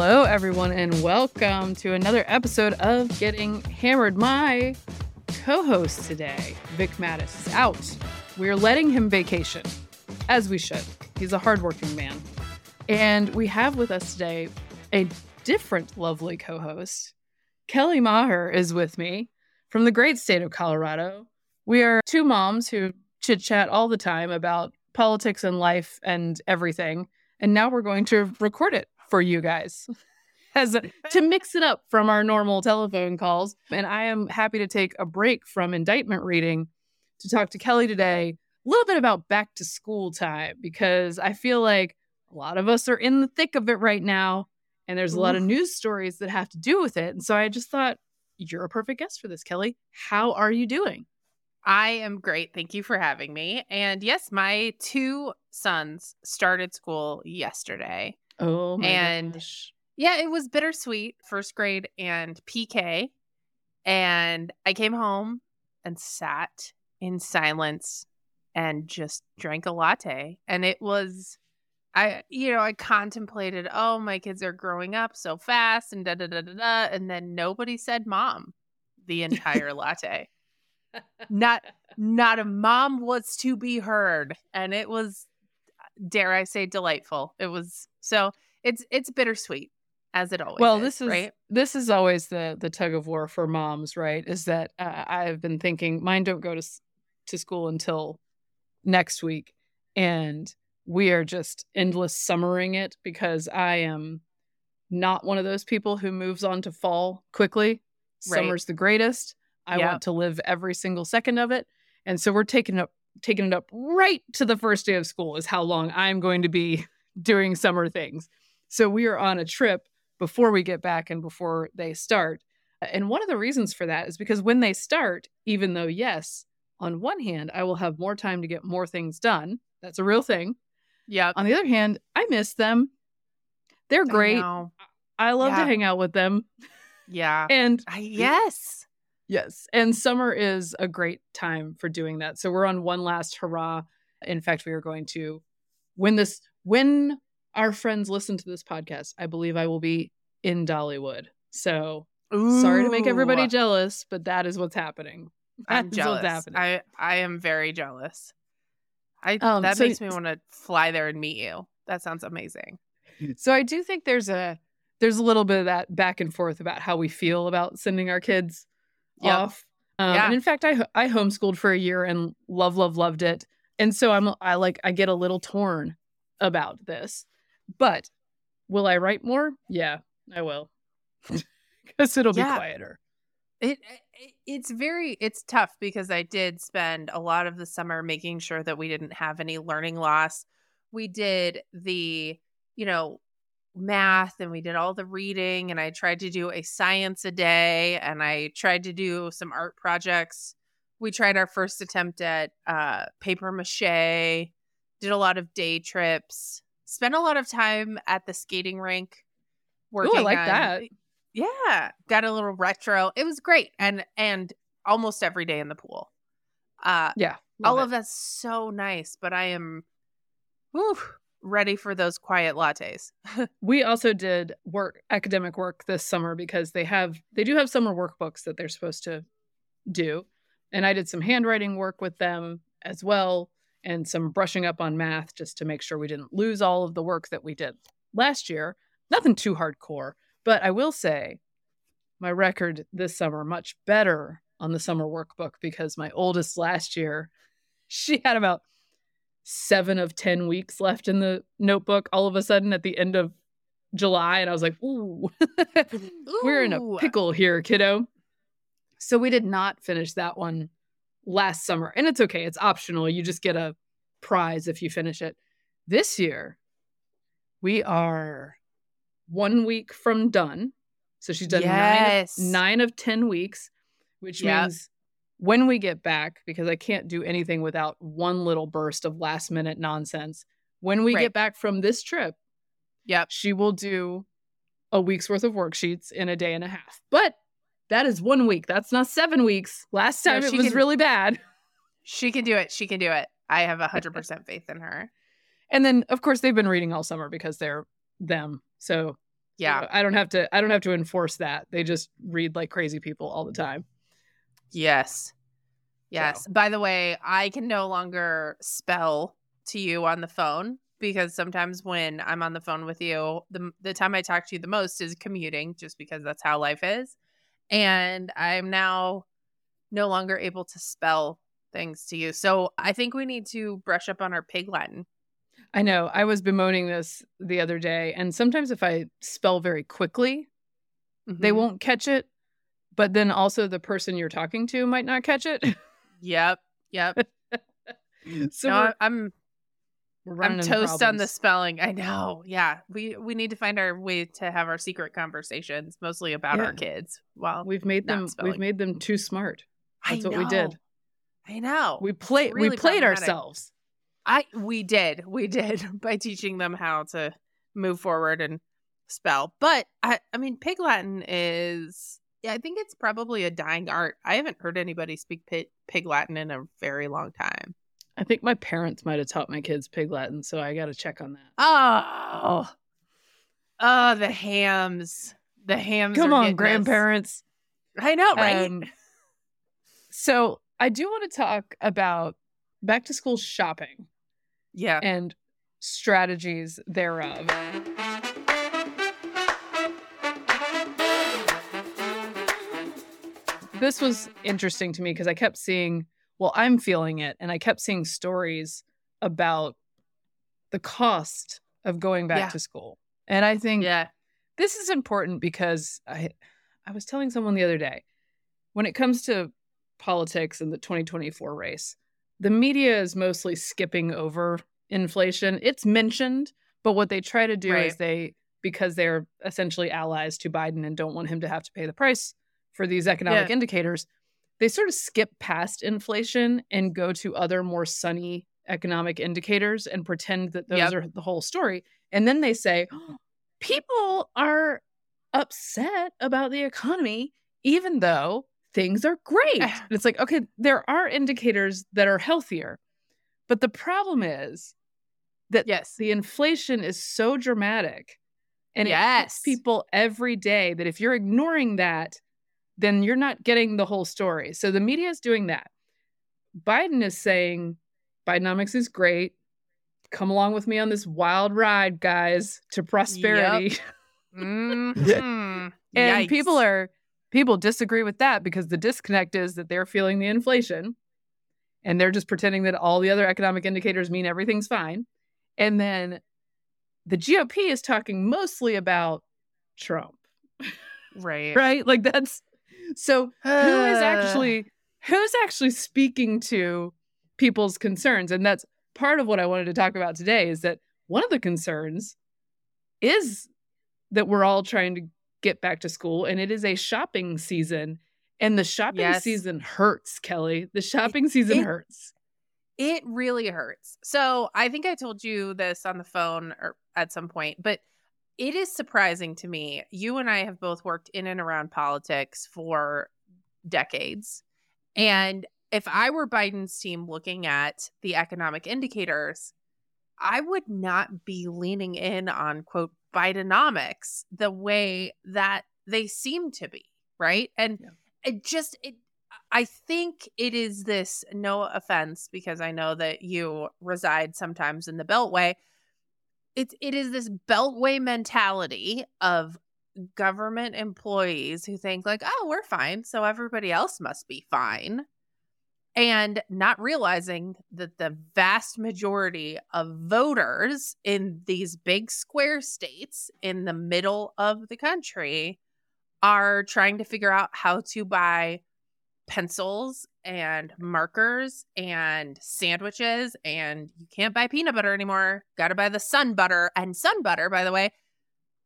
Hello, everyone, and welcome to another episode of Getting Hammered. My co host today, Vic Matus, is out. We're letting him vacation, as we should. He's a hardworking man. And we have with us today a different lovely co host. Kelly Maher is with me from the great state of Colorado. We are two moms who chit chat all the time about politics and life and everything. And now we're going to record it for you guys as a, to mix it up from our normal telephone calls. And I am happy to take a break from indictment reading to talk to Kelly today a little bit about back to school time because I feel like a lot of us are in the thick of it right now and there's a lot of news stories that have to do with it. And so I just thought you're a perfect guest for this, Kelly. How are you doing? I am great. Thank you for having me. And yes, my two sons started school yesterday. Oh my And- gosh. Yeah, it was bittersweet, first grade and PK. And I came home and sat in silence and just drank a latte. And it was, I, you know, I contemplated, oh, my kids are growing up so fast and da da da da da. And then nobody said mom the entire latte. Not, not a mom was to be heard. And it was, dare I say, delightful. It was so it's it's bittersweet as it always well is, this is right this is always the the tug of war for moms right is that uh, i've been thinking mine don't go to to school until next week and we are just endless summering it because i am not one of those people who moves on to fall quickly Right. summer's the greatest i Yep. want to live every single second of it and so we're taking up taking it up right to the first day of school is how long i'm going to be doing summer things so we are on a trip before we get back and before they start. And one of the reasons for that is because when they start, even though, yes, on one hand, I will have more time to get more things done. That's a real thing. Yeah. On the other hand, I miss them. They're great. know. I, love to hang out with them. yeah And I, yes yes, and summer is a great time for doing that. So we're on one last hurrah. In fact, we are going to when this when our friends listen to this podcast, I believe I will be in Dollywood. So Sorry to make everybody jealous, but that is what's happening. i'm jealous happening. i i am very jealous i Um, that so- makes me want to fly there and meet you that sounds amazing so I do think there's a there's a little bit of that back and forth about how we feel about sending our kids Yep. off. Um, Yeah. And in fact, I I homeschooled for a year and love love loved it. And so I'm I like I get a little torn about this. But will I write more? Yeah, I will. Because it'll be Yeah. quieter. it, it it's very it's tough because i did spend a lot of the summer making sure that we didn't have any learning loss we did the you know math and we did all the reading and i tried to do a science a day and i tried to do some art projects we tried our first attempt at uh paper mache did a lot of day trips spent a lot of time at the skating rink Ooh, I like on- that. yeah got a little retro. It was great and and almost every day in the pool. Uh Yeah. all love of that's so nice but i am whew, ready for those quiet lattes. We also did work academic work this summer because they have they do have summer workbooks that they're supposed to do and i did some handwriting work with them as well and some brushing up on math just to make sure we didn't lose all of the work that we did last year nothing too hardcore but i will say my record this summer much better on the summer workbook because my oldest last year she had about seven of 10 weeks left in the notebook all of a sudden at the end of July. And I was like, ooh, we're in a pickle here, kiddo. So we did not finish that one last summer. And it's okay, it's optional. You just get a prize if you finish it. This year, we are one week from done. So she's done Yes. nine, of, nine of 10 weeks, which Yep. means when we get back, because I can't do anything without one little burst of last minute nonsense, when we Right. get back from this trip, yep she will do a week's worth of worksheets in a day and a half. But that is one week. That's not seven weeks. Last No, time it she was can- really bad. she can do it she can do it i have 100% faith in her And then, of course, they've been reading all summer because they're them. So Yeah. I don't have to I don't have to enforce that. They just read like crazy people all the time. Yes. Yes. So. By the way, I can no longer spell to you on the phone because sometimes when I'm on the phone with you, the the time I talk to you the most is commuting just because that's how life is. And I'm now no longer able to spell things to you. So I think we need to brush up on our pig Latin. I know. I was bemoaning this the other day and sometimes if I spell very quickly, they Mhm. won't catch it, but then also the person you're talking to might not catch it. Yep. Yep. so no, I'm I'm toast on the spelling. I know. Yeah. We we need to find our way to have our secret conversations, mostly about Yeah. our kids. Well, We've made them we've made them too smart. That's what we did. I know. We played we played ourselves. I we did. We did by teaching them how to move forward and spell. But I I mean Pig Latin is yeah, I think it's probably a dying art. I haven't heard anybody speak Pig, Pig Latin in a very long time. I think my parents might have taught my kids Pig Latin, so I got to check on that. Oh. Oh, the hams. The hams. Come are on, grandparents. I know, right? Um, so I do want to talk about back to school shopping yeah. and strategies thereof. This was interesting to me because I kept seeing, well, I'm feeling it, and I kept seeing stories about the cost of going back Yeah. to school. And I think Yeah. this is important because I I was telling someone the other day when it comes to politics and the 2024 race, the media is mostly skipping over inflation. It's mentioned, but what they try to do is they because they're essentially allies to Biden and don't want him to have to pay the price for these economic Yeah. indicators, they sort of skip past inflation and go to other more sunny economic indicators and pretend that those Yep. are the whole story. And then they say, people are upset about the economy, even though things are great. And it's like, okay, there are indicators that are healthier. But the problem is that Yes. the inflation is so dramatic and it hits people every day that if you're ignoring that, then you're not getting the whole story. So the media is doing that. Biden is saying Bidenomics is great. Come along with me on this wild ride, guys, to prosperity. Mhm. and Yikes. people are people disagree with that because the disconnect is that they're feeling the inflation and they're just pretending that all the other economic indicators mean everything's fine. And then the GOP is talking mostly about Trump, right. right? Like that's so who is actually who's actually speaking to people's concerns and that's part of what I wanted to talk about today is that one of the concerns is that we're all trying to get back to school and it is a shopping season and the shopping Yes. season hurts Kelly the shopping season it- hurts It really hurts. So I think I told you this on the phone or at some point, but it is surprising to me. You and I have both worked in and around politics for decades. Mm-hmm. And if I were Biden's team looking at the economic indicators, I would not be leaning in on quote Bidenomics the way that they seem to be, right? And Yeah. it just it I think it is this no offense because I know that you reside sometimes in the beltway. It's it is this beltway mentality of government employees who think like, "Oh, we're fine, so everybody else must be fine." And not realizing that the vast majority of voters in these big square states in the middle of the country are trying to figure out how to buy pencils and markers and sandwiches and you can't buy peanut butter anymore got to buy the sun butter and sun butter by the way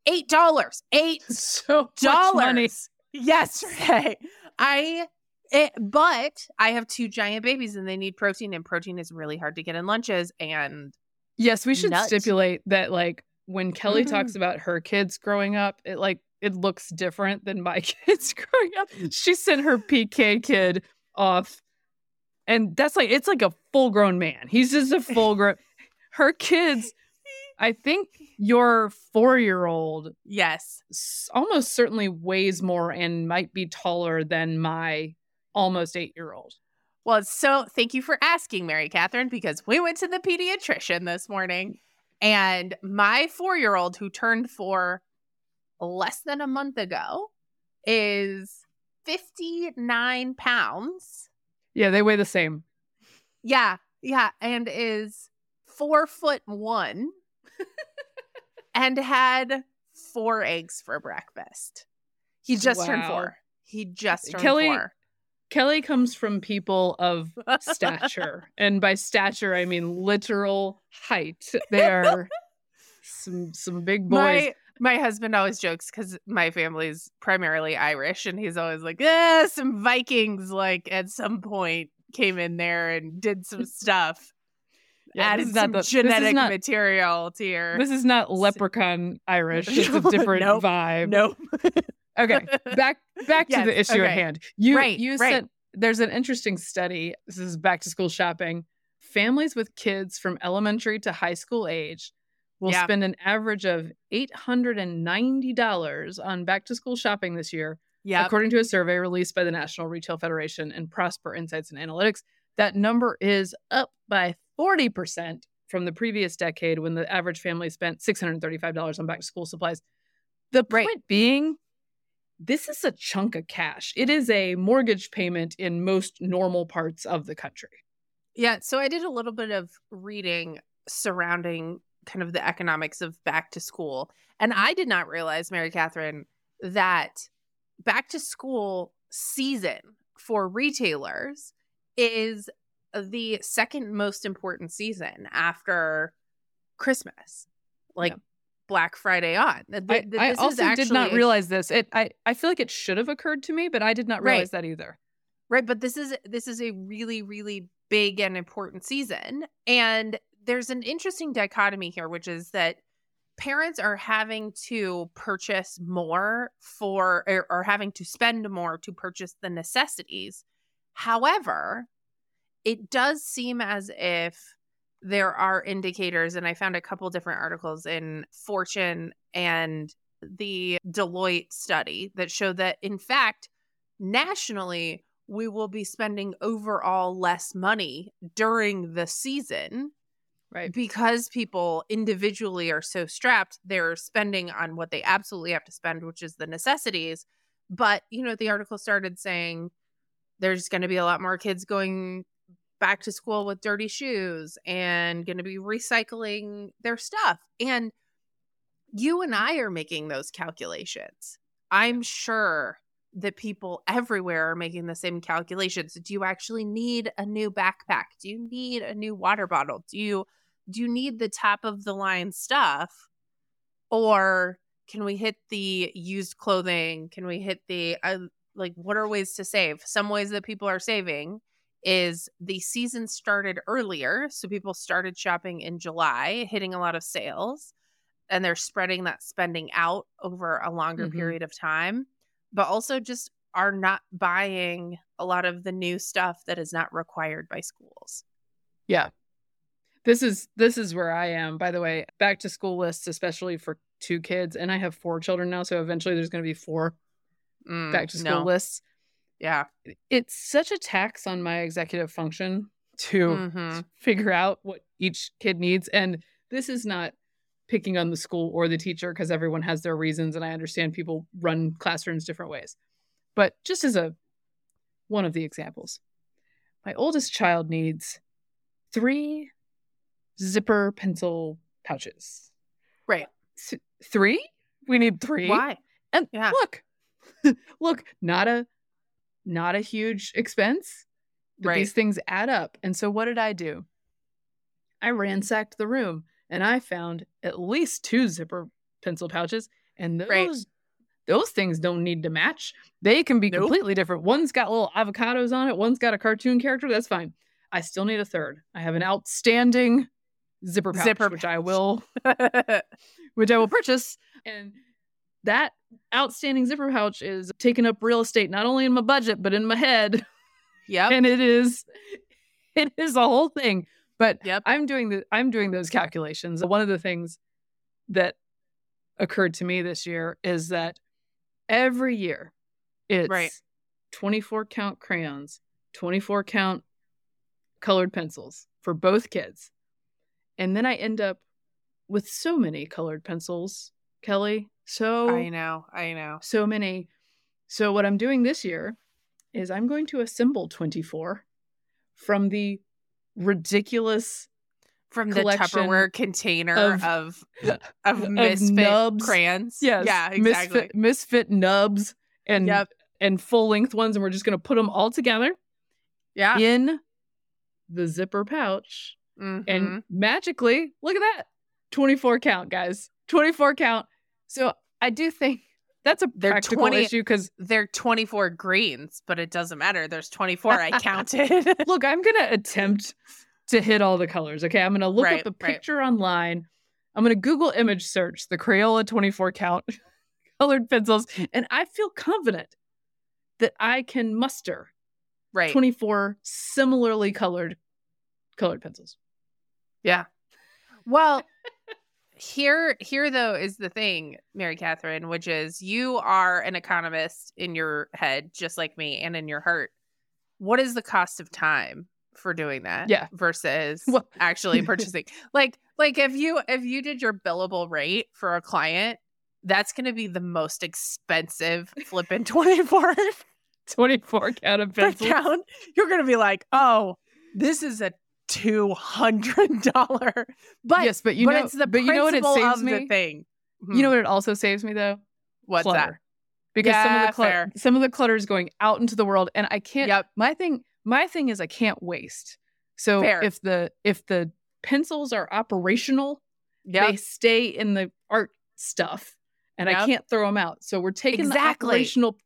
eight dollars eight so much money dollars yesterday i it, but i have two giant babies and they need protein and protein is really hard to get in lunches and yes we should Nuts. stipulate that like when Kelly Mhm. talks about her kids growing up it like it looks different than my kids growing up she sent her PK kid off and that's like it's like a full grown man he's just a full grown her kids I think your four year old Yes. almost certainly weighs more and might be taller than my almost eight year old. Well, so thank you for asking, Mary Katharine, because we went to the pediatrician this morning and my four year old who turned four less than a month ago is 59 pounds. Yeah, they weigh the same. Yeah. Yeah. And is four foot one and had four eggs for breakfast. He just turned four. He just turned Kelly- four. Kelly comes from people of stature. and by stature, I mean literal height. They are some some big boys. My my husband always jokes because my family's primarily Irish, and he's always like, "Eh, some Vikings like at some point came in there and did some stuff, Yeah, added some the- genetic not- material to your." This is not leprechaun Irish. It's a different Nope. vibe. nope. Okay, back back to the issue at hand. You Right, you right. said there's an interesting study. This is back to school shopping. Families with kids from elementary to high school age will Yeah. spend an average of eight hundred and ninety dollars on back to school shopping this year, Yeah, according to a survey released by the National Retail Federation and Prosper Insights and Analytics. That number is up by forty percent from the previous decade when the average family spent six hundred thirty-five dollars on back to school supplies. The Right. point being, this is a chunk of cash. It is a mortgage payment in most normal parts of the country. Yeah, so I did a little bit of reading surrounding kind of the economics of back to school. And I did not realize, Mary Katharine, that back to school season for retailers is the second most important season after Christmas, like Yeah. Black Friday on. Th- I, th- th- I is also did not realize this. It I, I feel like it should have occurred to me, but I did not Right. realize that either. Right, but this is this is a really really big and important season and there's an interesting dichotomy here which is that parents are having to purchase more for or, or having to spend more to purchase the necessities. However, it does seem as if there are indicators and I found a couple different articles in Fortune and the Deloitte study that show that in fact nationally we will be spending overall less money during the season Right. because people individually are so strapped they're spending on what they absolutely have to spend which is the necessities but you know the article started saying there's going to be a lot more kids going back to school with dirty shoes and going to be recycling their stuff and you and I are making those calculations. I'm sure that people everywhere are making the same calculations. Do you actually need a new backpack? Do you need a new water bottle? Do you do you need the top of the line stuff? Or can we hit the used clothing? Can we hit the uh, like what are ways to save? Some ways that people are saving is the season started earlier so people started shopping in july hitting a lot of sales and they're spreading that spending out over a longer Mhm. period of time but also just are not buying a lot of the new stuff that is not required by schools This is this is where I am. By the way, back to school lists, especially for two kids, and I have four children now, so eventually there's going to be four Mm, back to school no. lists. yeah It's such a tax on my executive function to Mhm. figure out what each kid needs. And this is not picking on the school or the teacher because everyone has their reasons, and I understand people run classrooms different ways. But just as a one of the examples, my oldest child needs three zipper pencil pouches. Right. Th- three? We need three. Why? And Yeah. look, look, not a not a huge expense. But Right. these things add up. And so what did I do? I ransacked the room and I found at least two zipper pencil pouches. And those Right. those things don't need to match. They can be Nope. completely different. One's got little avocados on it, one's got a cartoon character. That's fine. I still need a third. I have an outstanding zipper pouch, Zipper which I will which I will purchase. And that outstanding zipper pouch is taking up real estate not only in my budget but in my head. yep. And it is it is a whole thing. But Yep. I'm doing the I'm doing those calculations. One of the things that occurred to me this year is that every year it's Right. 24 count crayons, 24 count colored pencils for both kids. And then I end up with so many colored pencils, Kelly. So I know. I know. so many. So what I'm doing this year is I'm going to assemble 24 from the ridiculous From the Tupperware container of- of of, of misfit nubs. crayons. yes, Yeah, exactly. misfit, misfit nubs and Yep. and full length ones and we're just going to put them all together Yeah. in the zipper pouch Mhm. and magically look at that 24 count guys 24 count so i do think that's a They're practical 20 issue because they're 24 greens, but it doesn't matter. There's 24. I counted. look i'm gonna attempt to hit all the colors okay i'm gonna look Right, up a right. picture online i'm gonna google image search the crayola 24 count colored pencils and i feel confident that i can muster right. 24 similarly colored colored pencils Yeah. Well, here here though is the thing, Mary Katharine, which is you are an economist in your head, just like me, and in your heart. What is the cost of time for doing that? Yeah. Versus Well- actually purchasing. like like if you if you did your billable rate for a client, that's gonna be the most expensive flipping 24 24 count of pencils count. You're gonna be like, oh, this is a two hundred dollar. But yes but you but know it's the but you know what it saves of me the thing. You know hmm. what it also saves me though? what's clutter. Because some of the clutter, fair. some of the clutter is going out into the world, and I can't. Yep. My thing, my thing is I can't waste. So Fair. if the if the pencils are operational, that? they stay in the art stuff, and I can't throw them out. So we're taking Exactly. the operational.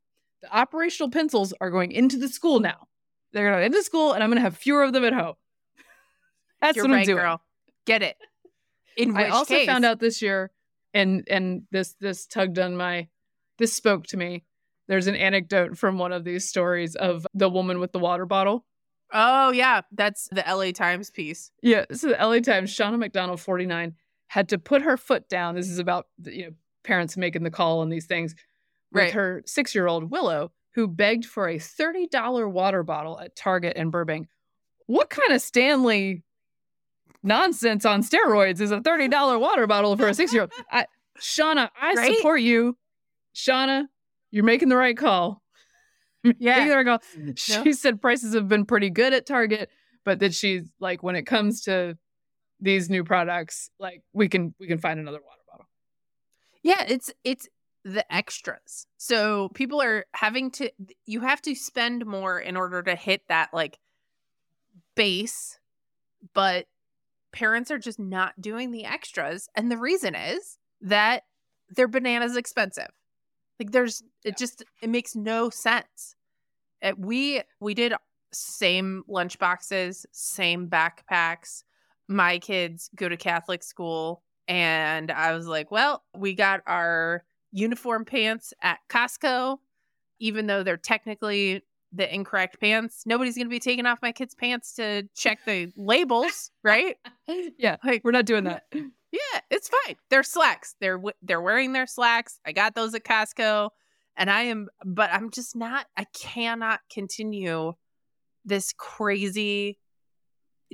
The operational pencils are going into the school now. They're going into school, and I'm going to have fewer of them at home. That's You're what I'm doing. girl. Get it. In which I also case, found out this year, and and this this tugged on my, this spoke to me. There's an anecdote from one of these stories of the woman with the water bottle. Oh yeah, that's the LA Times piece. Yeah, so the LA Times, Shauna McDonald, 49, had to put her foot down. This is about you know parents making the call on these things with Right. her six year old Willow, who begged for a thirty dollar water bottle at Target in Burbank. What kind of Stanley nonsense on steroids is a thirty dollar water bottle for a six year old? I, Shauna, I Right? support you. Shauna, you're making the right call. Yeah. Making the right call. She said prices have been pretty good at Target, but that she's like when it comes to these new products, like we can we can find another water bottle. Yeah, it's it's the extras. So people are having to you have to spend more in order to hit that like base, but parents are just not doing the extras and the reason is that they're bananas expensive. Like there's it just it makes no sense. Uh, we we did same lunch boxes, same backpacks. My kids go to Catholic school and I was like, well, we got our uniform pants at Costco, even though they're technically the incorrect pants. Nobody's going to be taking off my kids' pants to check the labels, right? Yeah, Like, we're not doing that. yeah, it's fine. They're slacks. They're they're wearing their slacks. I got those at Costco, and I am, but I'm just not. I cannot continue this crazy.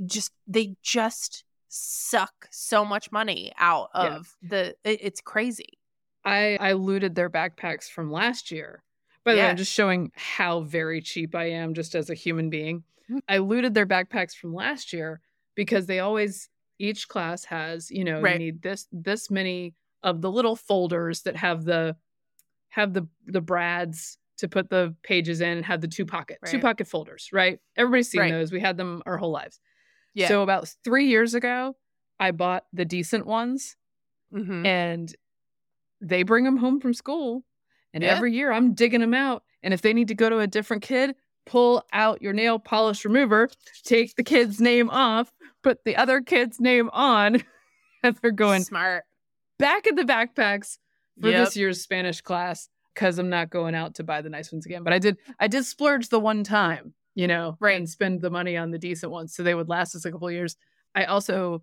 Just they just suck so much money out Yeah. of the. It, it's crazy. I I looted their backpacks from last year. By the way, Yeah. I'm just showing how very cheap I am just as a human being. Mhm. I looted their backpacks from last year because they always each class has, you know, Right. you need this this many of the little folders that have the have the the brads to put the pages in and have the two pocket two pocket folders, right? Everybody's seen Right. those. We had them our whole lives. Yeah. So about 3 years ago, I bought the decent ones Mhm. and they bring them home from school and Yeah. every year i'm digging them out and if they need to go to a different kid pull out your nail polish remover take the kid's name off put the other kid's name on and they're going smart. back in the backpacks for Yep. this year's spanish class because i'm not going out to buy the nice ones again but i did i did splurge the one time you know Right. and spend the money on the decent ones so they would last us a couple of years I also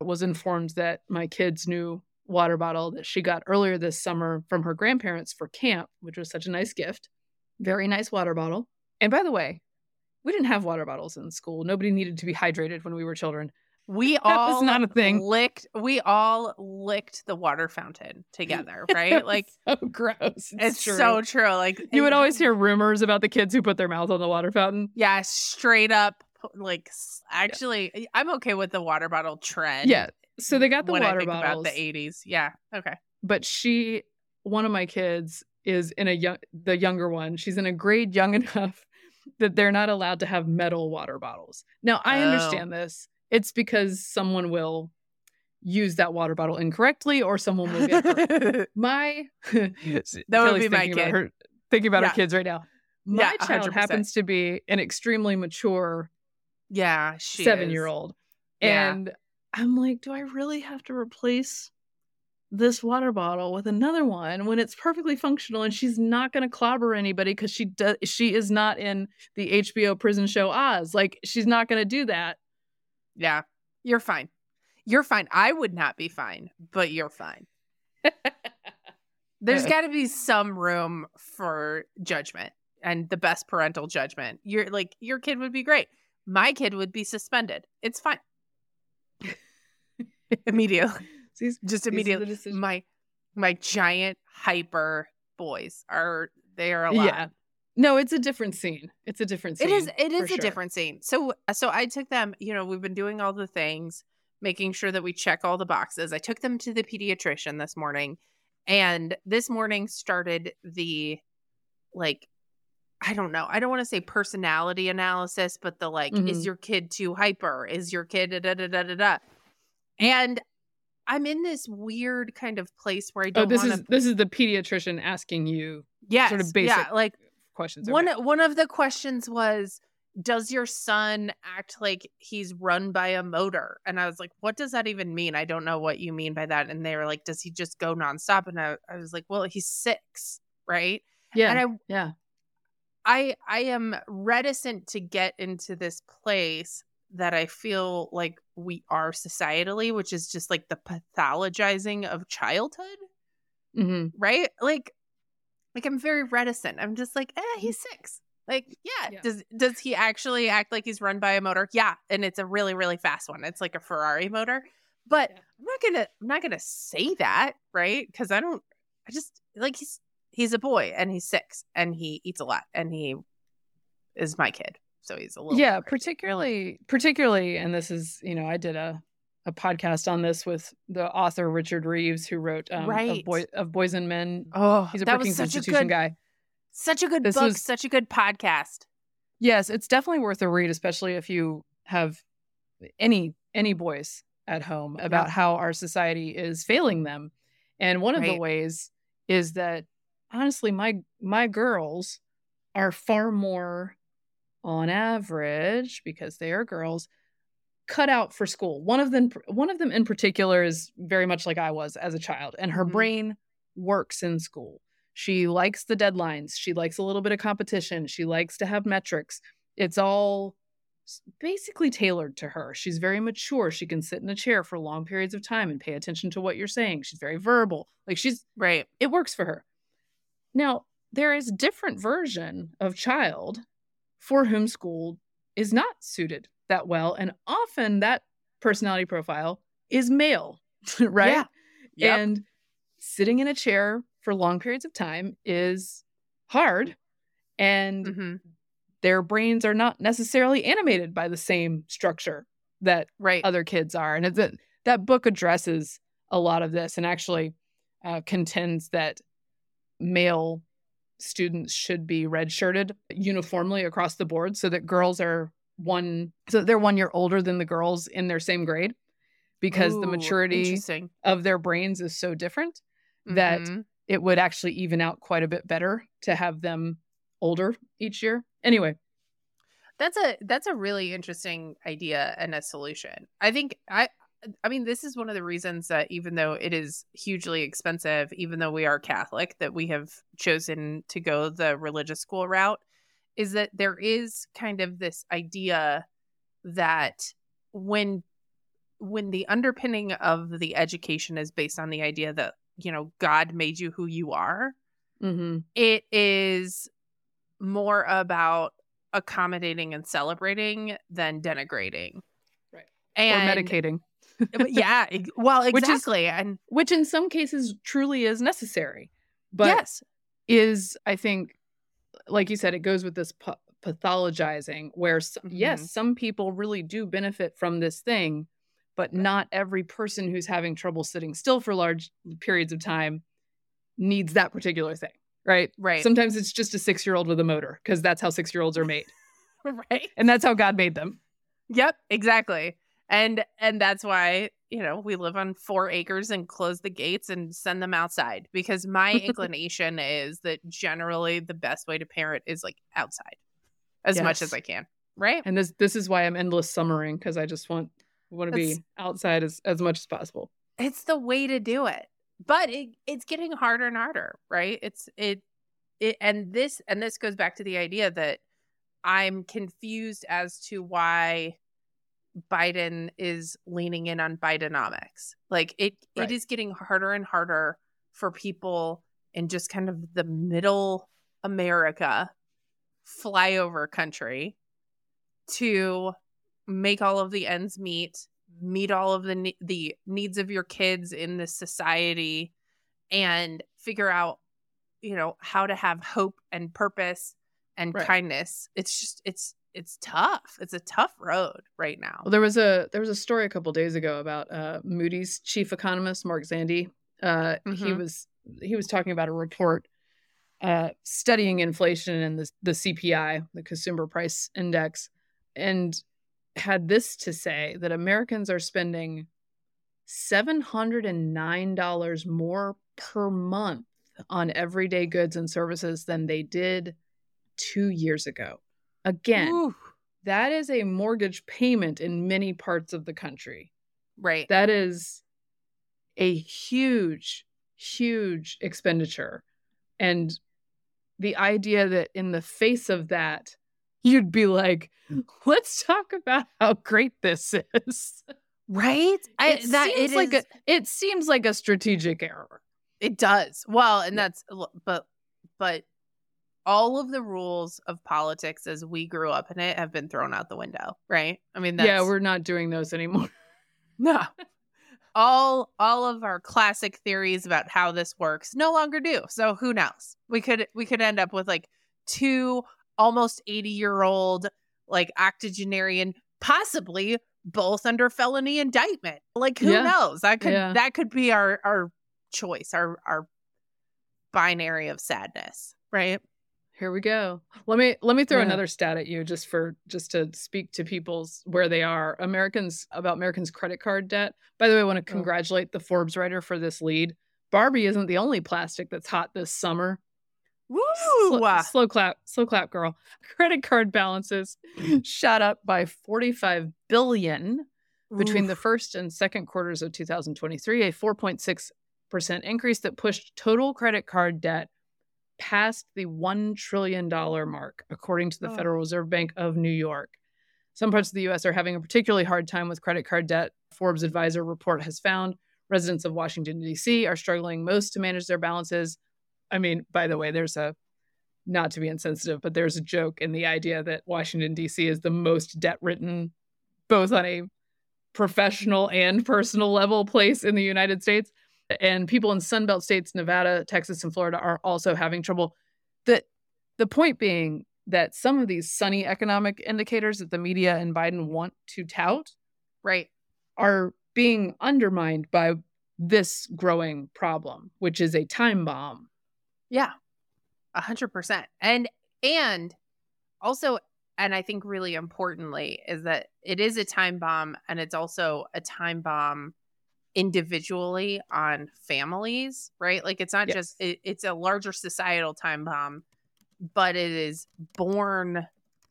was informed that my kid's new water bottle that she got earlier this summer from her grandparents for camp, which was such a nice gift. Very nice water bottle. And by the way, we didn't have water bottles in school. Nobody needed to be hydrated when we were children. We all That was not a thing. licked we all licked the water fountain together, right? Like so gross. it's true. so true. Like You would always hear rumors about the kids who put their mouth on the water fountain. Yeah, straight up like actually I'm okay with the water bottle trend. Yeah. So they got the when water I think bottles. about the 80s. Yeah. Okay. but she one of my kids is in a young the younger one she's in a grade young enough that they're not allowed to have metal water bottles now i Oh. understand this it's because someone will use that water bottle incorrectly or someone will get hurt my That would Kelly's be my thinking about kid. her thinking about Yeah. her kids right now my Yeah, child happens to be an extremely mature yeah, she seven is. year old. Yeah. And I'm like, do I really have to replace this water bottle with another one when it's perfectly functional and she's not going to clobber anybody because she does she is not in the HBO prison show Oz. Like she's not going to do that. Yeah. You're fine. You're fine. I would not be fine, but you're fine. There's got to be some room for judgment and the best parental judgment. You're like your kid would be great. My kid would be suspended. It's fine. Immediately. These- Just these are the immediately. My my giant hyper boys are they are allowed. Yeah. No, it's a different scene. It's a different scene. It is it for a sure. different scene. So so I took them, you know, we've been doing all the things, making sure that we check all the boxes. I took them to the pediatrician this morning and this morning started the like I don't know. I don't want to say personality analysis, but the like is Mhm. your kid too hyper? Is your kid da da da da da da? And I'm in this weird kind of place where I Oh, don't this want is this is the pediatrician asking you yes, sort of basic yeah, like questions. one Okay. one of the questions was does your son act like he's run by a motor and i was like what does that even mean i don't know what you mean by that and they were like does he just go nonstop and i, I was like well he's six right yeah. and i yeah. I i am reticent to get into this place that i feel like we are societally which is just like the pathologizing of childhood hmm right? Like, like I'm very reticent. I'm just like, eh, he's six. Like, yeah, Yeah. does does he actually act like he's run by a motor? Yeah, and it's a really really fast one. It's like a Ferrari motor. But Yeah. I'm not gonna I'm not gonna say that, right? Because I don't. I just like he's he's a boy and he's six and he eats a lot and he is my kid, so he's a little yeah crazy. particularly particularly and this is you know i did a a podcast on this with the author richard reeves who wrote um, Right. of, Boy, of boys and men Oh, he's a that was such a institution good guy such a good This book, was- such a good podcast. yes it's definitely worth a read especially if you have any any boys at home about how our society is failing them and one of the ways is that honestly my my girls are far more on average because they are girls cut out for school. One of them one of them in particular is very much like i was as a child and her Mhm. brain works in school. She likes the deadlines. She likes a little bit of competition. She likes to have metrics. It's all basically tailored to her. She's very mature. She can sit in a chair for long periods of time and pay attention to what you're saying. She's very verbal. Like she's Right. it works for her. Now, there is different version of child for whom school is not suited that well. And often that personality profile is male, right? Yeah. Yep. And sitting in a chair for long periods of time is hard. And hmm their brains are not necessarily animated by the same structure that Right. other kids are. And it's a, that book addresses a lot of this and actually uh, contends that male students should be redshirted uniformly across the board so that girls are one so they're one year older than the girls in their same grade because the maturity of their brains is so different that Mhm. it would actually even out quite a bit better to have them older each year. Anyway, That's a that's a really interesting idea and a solution. I think I I mean this is one of the reasons that even though it is hugely expensive, even though we are Catholic, that we have chosen to go the religious school route, is that there is kind of this idea that when when the underpinning of the education is based on the idea that you know god made you who you are Mm-hmm. it is more about accommodating and celebrating than denigrating Right. and or medicating, yeah well Which is- exactly and which in some cases truly is necessary, but yes is I think, like you said, it goes with this pa- pathologizing where s Mhm. yes, some people really do benefit from this thing, but not every person who's having trouble sitting still for large periods of time needs that particular thing, right? right Sometimes it's just a six year old with a motor because that's how six year olds are made, right and that's how God made them. Yep, exactly. And and that's why, you know, we live on 4 acres and close the gates and send them outside because my inclination is that generally the best way to parent is like outside as much as I can, right? And this this is why I'm endless summering because I just want want to be outside as as much as possible. It's the way to do it. But it it's getting harder and harder, right? It's it it and this and this goes back to the idea that I'm confused as to why Biden is leaning in on Bidenomics. Like it Right. it is getting harder and harder for people in just kind of the middle America flyover country to make all of the ends meet, meet all of the the needs of your kids in this society and figure out you know how to have hope and purpose and Right. kindness. It's just it's it's tough. It's a tough road right now. Well, there was a there was a story a couple days ago about uh, Moody's chief economist Mark Zandi. Uh, He Mhm. was he was talking about a report uh, studying inflation and the the CPI, the Consumer Price Index, and had this to say that Americans are spending seven hundred and nine dollars more per month on everyday goods and services than they did two years ago. Again, Ooh, that is a mortgage payment in many parts of the country. right. That is a huge, huge expenditure. And the idea that in the face of that, you'd be like, let's talk about how great this is. right? I it that seems it like is- a it seems like a strategic error. It does. Well, and Yeah. that's but but all of the rules of politics as we grew up in it have been thrown out the window, right? I mean, that's, yeah, we're not doing those anymore. no. all all of our classic theories about how this works no longer do. So who knows? We could we could end up with like two almost 80 year old like octogenarian possibly both under felony indictment. Like who Yeah. knows? That could Yeah. that could be our our choice, our our binary of sadness, right? Here we go. Let me let me throw Yeah. another stat at you just for just to speak to people's where they are. Americans about Americans credit card debt. By the way, I want to Oh. congratulate the Forbes writer for this lead. Barbie isn't the only plastic that's hot this summer. Woo! Slow, slow clap, slow clap, girl. Credit card balances shot up by 45 billion between the first and second quarters of 2023, a 4.6% increase that pushed total credit card debt past the $1 trillion mark, according to the Oh. Federal Reserve Bank of New York. Some parts of the US are having a particularly hard time with credit card debt. Forbes Advisor report has found residents of Washington, D.C. are struggling most to manage their balances. I mean, by the way, there's a not to be insensitive, but there's a joke in the idea that Washington, D.C. is the most debt ridden, both on a professional and personal level place in the United States. And people in Sunbelt states, Nevada, Texas, and Florida are also having trouble. The, the point being that some of these sunny economic indicators that the media and Biden want to tout right. are being undermined by this growing problem, which is a time bomb. Yeah. A hundred percent. And and also and I think really importantly is that it is a time bomb and it's also a time bomb individually on families, right? Like it's not Yes. just it, it's a larger societal time bomb, but it is born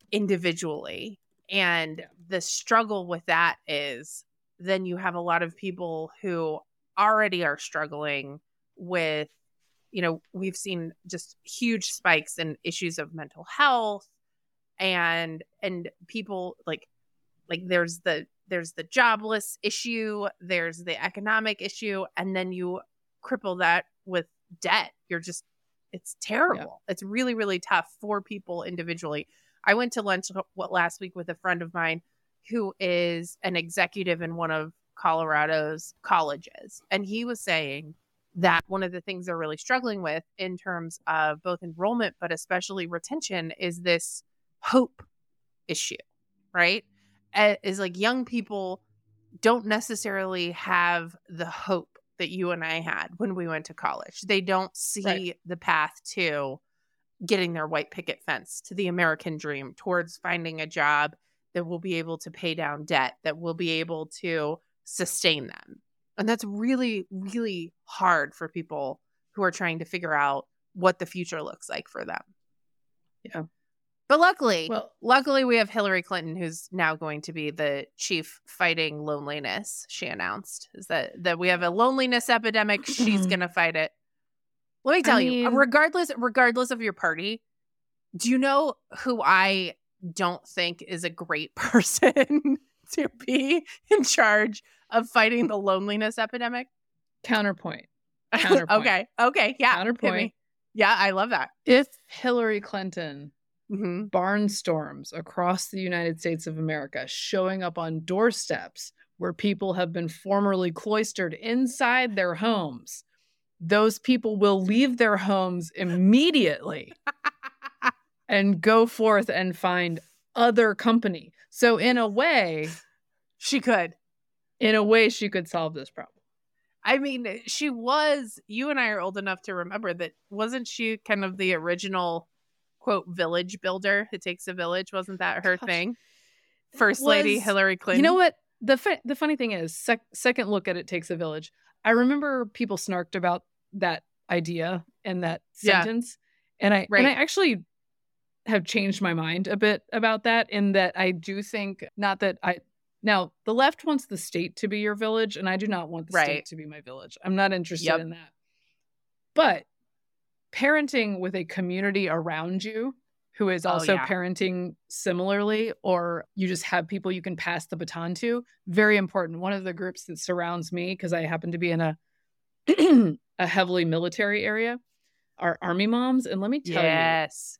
individually. And the struggle with that is then you have a lot of people who already are struggling with you know we've seen just huge spikes in issues of mental health and and people like like there's the there's the jobless issue, there's the economic issue, and then you cripple that with debt. You're just it's terrible. Yeah. It's really really tough for people individually. I went to lunch what last week with a friend of mine who is an executive in one of Colorado's colleges, and he was saying that one of the things they're really struggling with in terms of both enrollment but especially retention is this hope issue, right? Eh, is like young people don't necessarily have the hope that you and I had when we went to college. They don't see right. the path to getting their white picket fence, to the American dream, towards finding a job that will be able to pay down debt, that will be able to sustain them. And that's really, really hard for people who are trying to figure out what the future looks like for them. Yeah. But luckily, well, luckily we have Hillary Clinton, who's now going to be the chief fighting loneliness. She announced is that that we have a loneliness epidemic. She's going to fight it. Let me tell I mean, you, regardless regardless of your party, do you know who I don't think is a great person to be in charge of fighting the loneliness epidemic? Counterpoint. Counterpoint. okay. Okay. Yeah. Counterpoint. Yeah, I love that. If Hillary Clinton mm-hmm. barnstorms across the United States of America, showing up on doorsteps where people have been formerly cloistered inside their homes. Those people will leave their homes immediately and go forth and find other company. So, in a way, she could. In a way, she could solve this problem. I mean, she was, you and I are old enough to remember that wasn't she kind of the original quote village builder. It takes a village. Wasn't that her Gosh. thing? First was, Lady Hillary Clinton. You know what? The the funny thing is, sec- second look at it takes a village. I remember people snarked about that idea and that sentence, yeah. and I right. and I actually have changed my mind a bit about that. In that I do think not that I now the left wants the state to be your village, and I do not want the right. state to be my village. I'm not interested yep. in that. But parenting with a community around you who is oh, also oh, yeah. parenting similarly, or you just have people you can pass the baton to. Very important. One of the groups that surrounds me, because I happen to be in a a heavily military area, are army moms. And let me tell yes.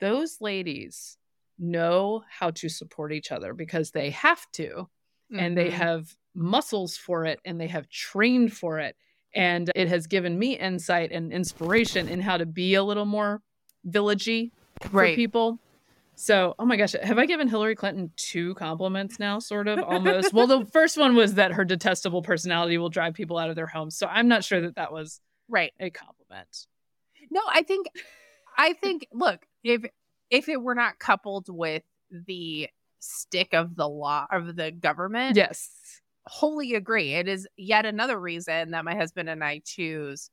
you, those ladies know how to support each other because they have to, mm-hmm. and they mm-hmm. have muscles for it and they have trained for it and it has given me insight and inspiration in how to be a little more villagey right. for people. So, oh my gosh, have I given Hillary Clinton two compliments now, sort of almost? well, the first one was that her detestable personality will drive people out of their homes. So, I'm not sure that that was right a compliment. No, I think, I think, look, if if it were not coupled with the stick of the law of the government, yes, wholly agree. It is yet another reason that my husband and I choose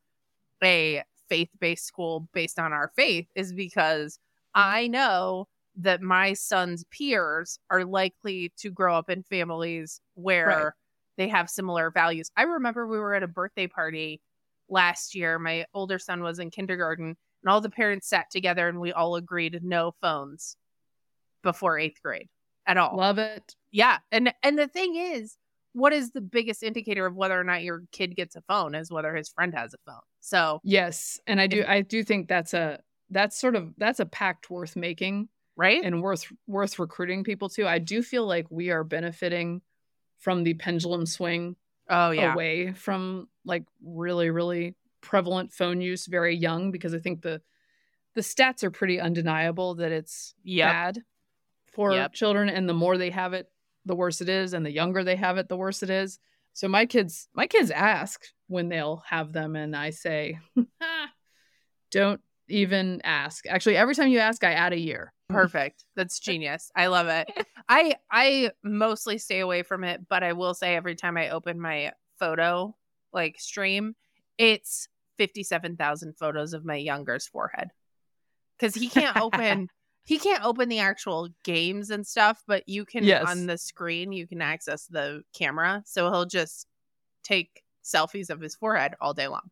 a faith based school based on our faith, is because I know that my son's peers are likely to grow up in families where right. they have similar values. I remember we were at a birthday party last year. My older son was in kindergarten, and all the parents sat together and we all agreed no phones before eighth grade at all. Love it. Yeah. And and the thing is, what is the biggest indicator of whether or not your kid gets a phone is whether his friend has a phone. So yes, and I do I do think that's a that's sort of that's a pact worth making, right? And worth worth recruiting people to. I do feel like we are benefiting from the pendulum swing oh yeah away from like really really prevalent phone use very young because I think the the stats are pretty undeniable that it's yep. bad for yep. children and the more they have it the worse it is and the younger they have it the worse it is. So my kids my kids ask when they'll have them and i say don't even ask. Actually every time you ask i add a year. Perfect. That's genius. I love it. I i mostly stay away from it but i will say every time i open my photo like stream it's 57,000 photos of my younger's forehead. Because he can't open he can't open the actual games and stuff, but you can yes. on the screen you can access the camera. So he'll just take selfies of his forehead all day long.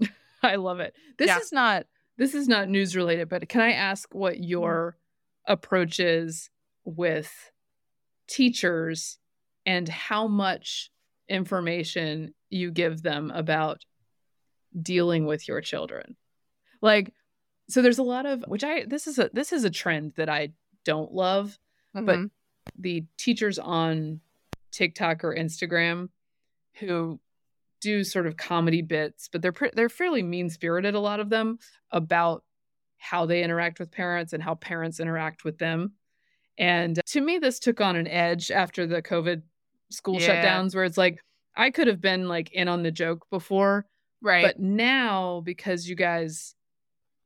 I love it. This yeah. is not this is not news related, but can I ask what your mm-hmm. approach is with teachers and how much information you give them about dealing with your children. Like so there's a lot of which I this is a this is a trend that I don't love, but Mhm. the teachers on TikTok or Instagram who do sort of comedy bits, but they're pre- they're fairly mean-spirited a lot of them about how they interact with parents and how parents interact with them. And to me this took on an edge after the COVID school Yeah. shutdowns where it's like I could have been like in on the joke before, right. but now because you guys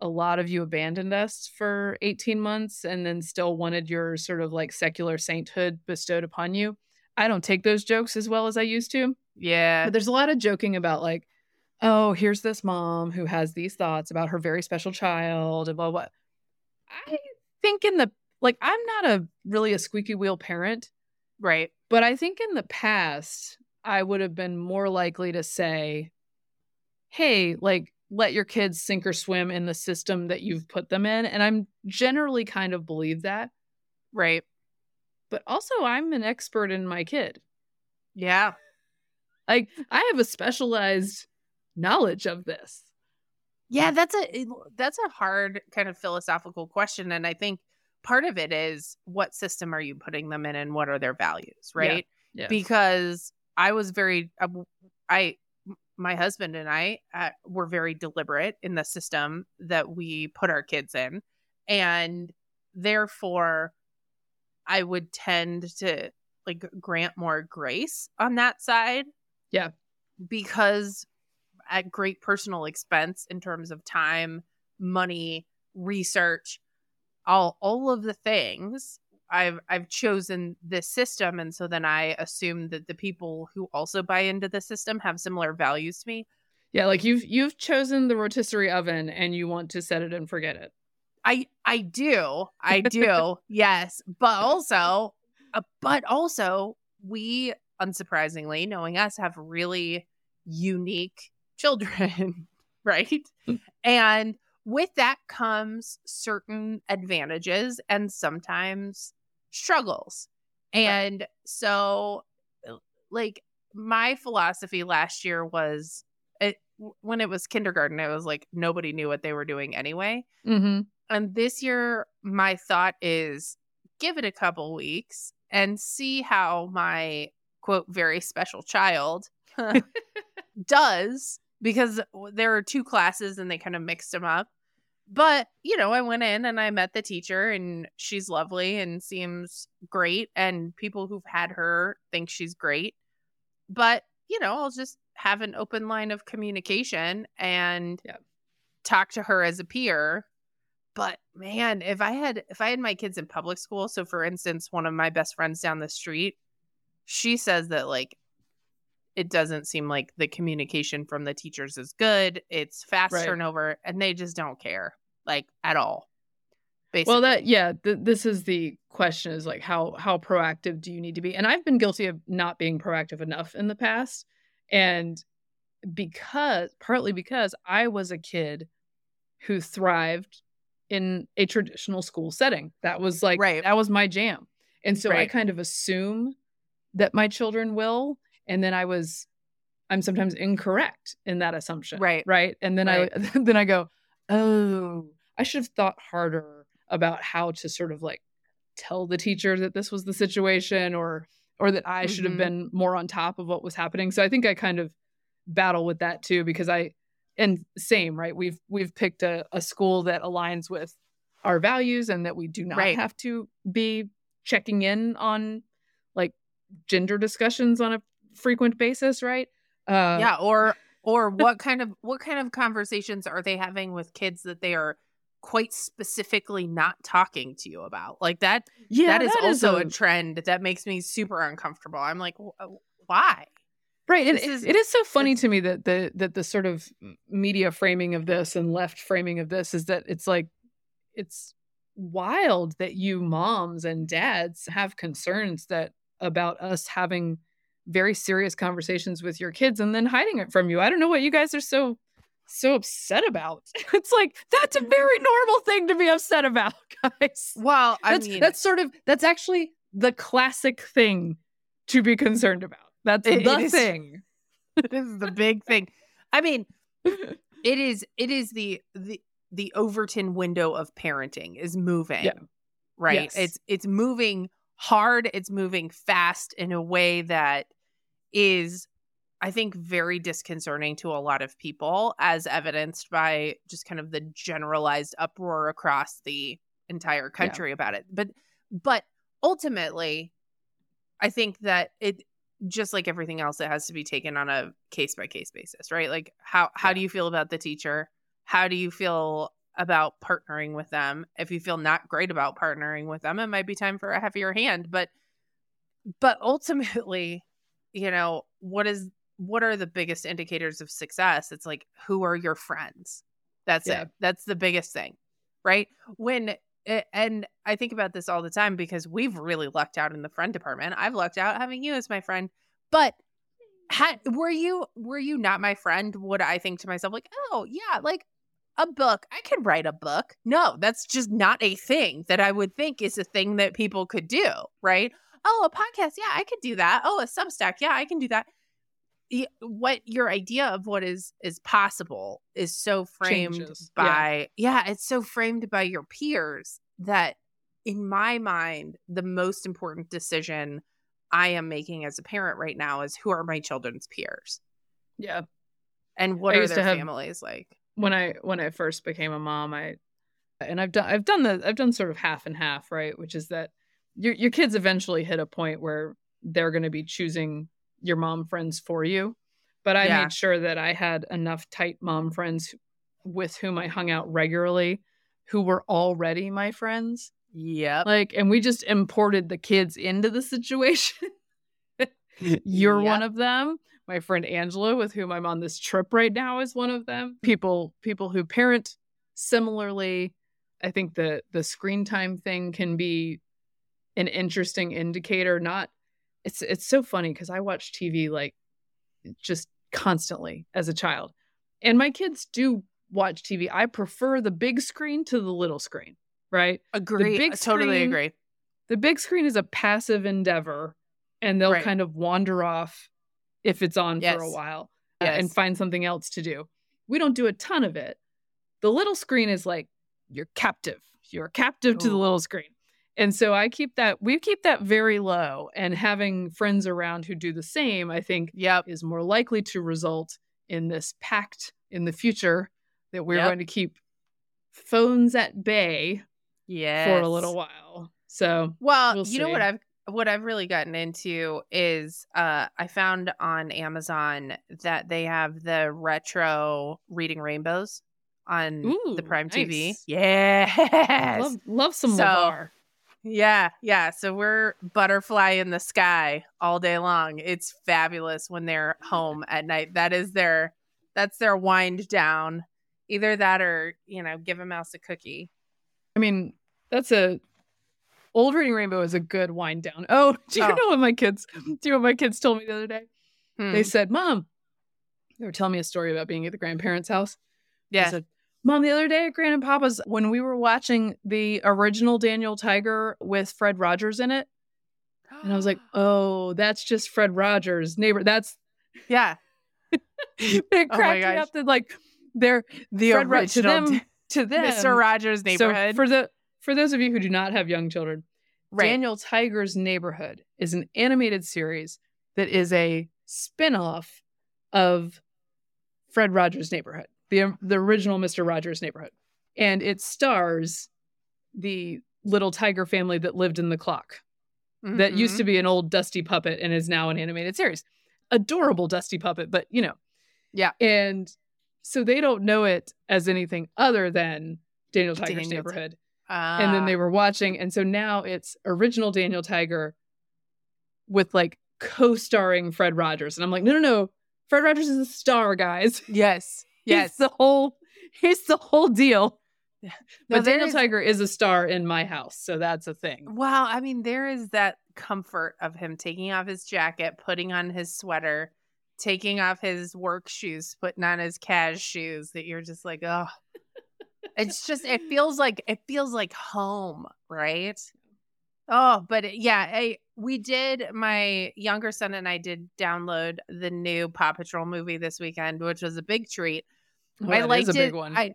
a lot of you abandoned us for 18 months and then still wanted your sort of like secular sainthood bestowed upon you. I don't take those jokes as well as I used to. yeah. But there's a lot of joking about like, oh, here's this mom who has these thoughts about her very special child and blah blah. I think in the like I'm not a really a squeaky wheel parent, Right. but I think in the past I would have been more likely to say, hey, like let your kids sink or swim in the system that you've put them in. And I'm generally kind of believe that. Right. But also I'm an expert in my kid. Yeah. Like I have a specialized knowledge of this. Yeah, that's a that's a hard kind of philosophical question and I think part of it is what system are you putting them in and what are their values, right? Yeah. Because I was very I my husband and I uh, were very deliberate in the system that we put our kids in and therefore I would tend to like grant more grace on that side. Yeah. Because at great personal expense in terms of time, money, research, all all of the things. I've I've chosen this system and so then I assume that the people who also buy into the system have similar values to me. Yeah, like you've you've chosen the rotisserie oven and you want to set it and forget it. I I do. I do. yes, but also uh, but also we unsurprisingly knowing us have really unique children, right? and with that comes certain advantages and sometimes struggles. And so like my philosophy last year was it, when it was kindergarten it was like nobody knew what they were doing anyway. Mm-hmm. And this year, my thought is give it a couple weeks and see how my quote, very special child does because there are two classes and they kind of mixed them up. But, you know, I went in and I met the teacher and she's lovely and seems great. And people who've had her think she's great. But, you know, I'll just have an open line of communication and Yeah. talk to her as a peer but man if i had if i had my kids in public school so for instance one of my best friends down the street she says that like it doesn't seem like the communication from the teachers is good it's fast Right. turnover and they just don't care like at all basically Well, that yeah, th- this is the question: is like how how proactive do you need to be? And I've been guilty of not being proactive enough in the past, and because partly because I was a kid who thrived in a traditional school setting. That was like Right. that was my jam, and so I kind of assume that my children will, and then I was. I'm sometimes incorrect in that assumption. Right. Right. And then I then I go, oh, I should have thought harder about how to sort of like tell the teacher that this was the situation or or that I should have Mhm. been more on top of what was happening. So I think I kind of battle with that too because I and same, right? We've we've picked a, a school that aligns with our values and that we do not Right. have to be checking in on like gender discussions on a frequent basis, right? Uh, yeah or or what kind of what kind of conversations are they having with kids that they are quite specifically not talking to you about like that yeah, that is also a- a trend that makes me super uncomfortable i'm like "Wh- uh, why Right. And it- is- it is so funny to me that the that the sort of media framing of this and left framing of this is that it's like it's wild that you moms and dads have concerns that about us having very serious conversations with your kids and then hiding it from you. I don't know what you guys are so so upset about. It's like that's a very normal thing to be upset about, guys. well i That's mean that's sort of that's actually the classic thing to be concerned about. That's It- the it is- thing. this is the big thing. I mean, it is it is the the the Overton window of parenting is moving. Yeah. Right? Yes. It's it's moving hard, it's moving fast in a way that is I think very disconcerting to a lot of people as evidenced by just kind of the generalized uproar across the entire country about it. But but ultimately I think that it just like everything else it has to be taken on a case by case basis right like how how Yeah. do you feel about the teacher how do you feel about partnering with them if you feel not great about partnering with them it might be time for a heavier hand but but ultimately you know what is what are the biggest indicators of success it's like who are your friends that's Yeah. it that's the biggest thing right when and I think about this all the time because we've really lucked out in the friend department. I've lucked out having you as my friend, but had were you were you not my friend? Would I think to myself like, oh yeah, like a book, I could write a book. No, that's just not a thing that I would think is a thing that people could do, right? Oh, a podcast, yeah, I could do that. Oh, a Substack, yeah, I can do that. What your idea of what is is possible is so framed Changes. By yeah, it's so framed by your peers that in my mind, the most important decision I am making as a parent right now is who are my children's peers Yeah. and what I are their have- families like. when I when I first became a mom, I and I've done I've done the I've done sort of half and half, right? Which is that your your kids eventually hit a point where they're going to be choosing your mom friends for you. But I Yeah. made sure that I had enough tight mom friends with whom I hung out regularly who were already my friends. Yeah. Like and we just imported the kids into the situation. You're Yep. one of them. My friend Angela, with whom I'm on this trip right now, is one of them. People people who parent similarly. I think the the screen time thing can be an interesting indicator. Not it's it's so funny because I watch TV like just constantly as a child. And my kids do watch TV. I prefer the big screen to the little screen, right? Agree. big I totally agree. the big screen is a passive endeavor and they'll Right. kind of wander off if it's on for a Yes. while uh, and find something else to do. We don't do a ton of it. The little screen is like you're captive. You're captive to the little screen. And so I keep that we keep that very low and having friends around who do the same I think Yep. is more likely to result in this pact in the future that we're Yep. going to keep phones at bay Yes. for a little while. So Well, We'll you know what. I've what I've really gotten into is uh I found on Amazon that they have the retro reading rainbows on the Ooh, Prime TV. nice. Yes. Love love some So- LeVar. Yeah, yeah. So we're butterfly in the sky all day long. It's fabulous when they're home at night. That is their that's their wind down. Either that or, you know, give a mouse a cookie. I mean, that's a old reading rainbow is a good wind down. Oh, do you Oh. know what my kids do you know what my kids told me the other day? Hmm. They said, Mom, they were telling me a story about being at the grandparents' house. They yeah. said, Mom, the other day at Grand and Papa's, when we were watching the original Daniel Tiger with Fred Rogers in it, and I was like, Oh, that's just Fred Rogers' neighbor. That's yeah. it Oh cracked me up that like they're The Fred Ro- to original them to them Mr. Rogers' neighborhood. So for the for those of you who do not have young children, right. Daniel Tiger's Neighborhood is an animated series that is a spin-off of Fred Rogers' Neighborhood, the the original Mr. Rogers' Neighborhood. And it stars the little tiger family that lived in the clock. That used to be an old dusty puppet and is now an animated series. Adorable dusty puppet, but you know. Yeah. And so they don't know it as anything other than Daniel Tiger's Daniel Neighborhood and then they were watching and so now it's original daniel tiger with like co-starring fred rogers and i'm like no no no fred rogers is a star guys yes. Yes. he's the whole he's the whole deal No, but daniel is- tiger is a star in my house so that's a thing Well, I mean, there is that comfort of him taking off his jacket, putting on his sweater, taking off his work shoes, putting on his cash shoes that you're just like, oh. It's just it feels like it feels like home, right? Oh, but uh, yeah, I we did my younger son and I did download the new Paw Patrol movie this weekend, which was a big treat. Oh, I liked it. I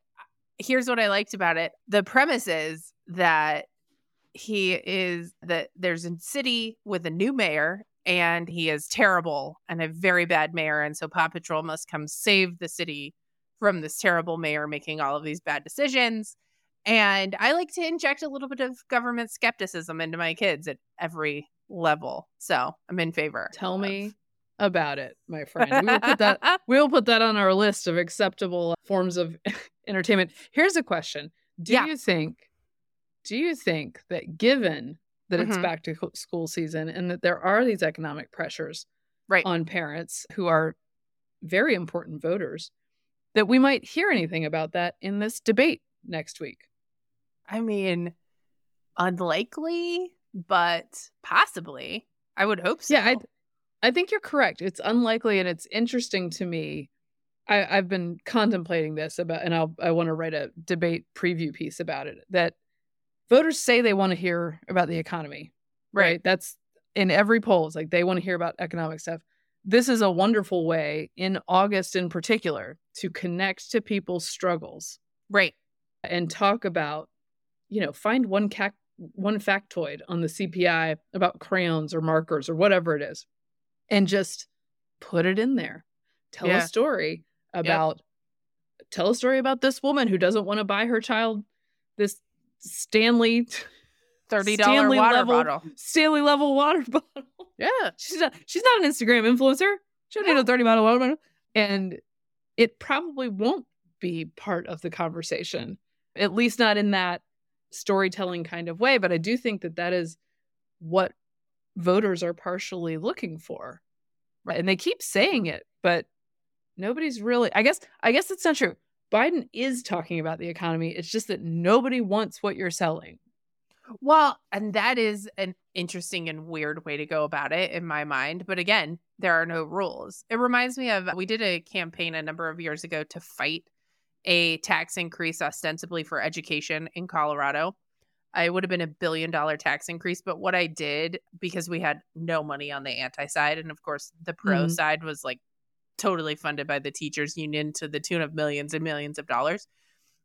here's what I liked about it. The premise is that he is that there's a city with a new mayor and he is terrible and a very bad mayor and so Paw Patrol must come save the city from this terrible mayor making all of these bad decisions. And I like to inject a little bit of government skepticism into my kids at every level. So I'm in favor. Tell me about it, my friend. We will put that we'll put that on our list of acceptable forms of entertainment. Here's a question. Do Yeah. you think do you think that given that it's Mhm. back to school season and that there are these economic pressures Right. on parents who are very important voters that we might hear anything about that in this debate next week? I mean, unlikely, but possibly. I would hope so. Yeah, I I think you're correct. It's unlikely and it's interesting to me. I, I've been contemplating this about and I'll I want to write a debate preview piece about it that voters say they want to hear about the economy. Right. That's in every poll. It's like they want to hear about economic stuff. This is a wonderful way in August in particular to connect to people's struggles Right. and talk about, you know, find one cac- one factoid on the CPI about crayons or markers or whatever it is, and just put it in there. Tell Yeah. a story about tell a story about this woman who doesn't want to buy her child this Stanley $30 water Stanley level- bottle. Stanley level water bottle. Yeah. She's not she's not an Instagram influencer. She don't need a 30 bottle water bottle. And it probably won't be part of the conversation, at least not in that storytelling kind of way. But I do think that that is what voters are partially looking for. Right. And they keep saying it, but nobody's really I guess I guess it's not true. Biden is talking about the economy. It's just that nobody wants what you're selling. Well, and that is an interesting and weird way to go about it in my mind. But again, there are no rules. It reminds me of we did a campaign a number of years ago to fight a tax increase ostensibly for education in Colorado. It would have been a billion dollar tax increase. But what I did, because we had no money on the anti side, and of course the pro Mhm. side was like totally funded by the teachers union to the tune of millions and millions of dollars.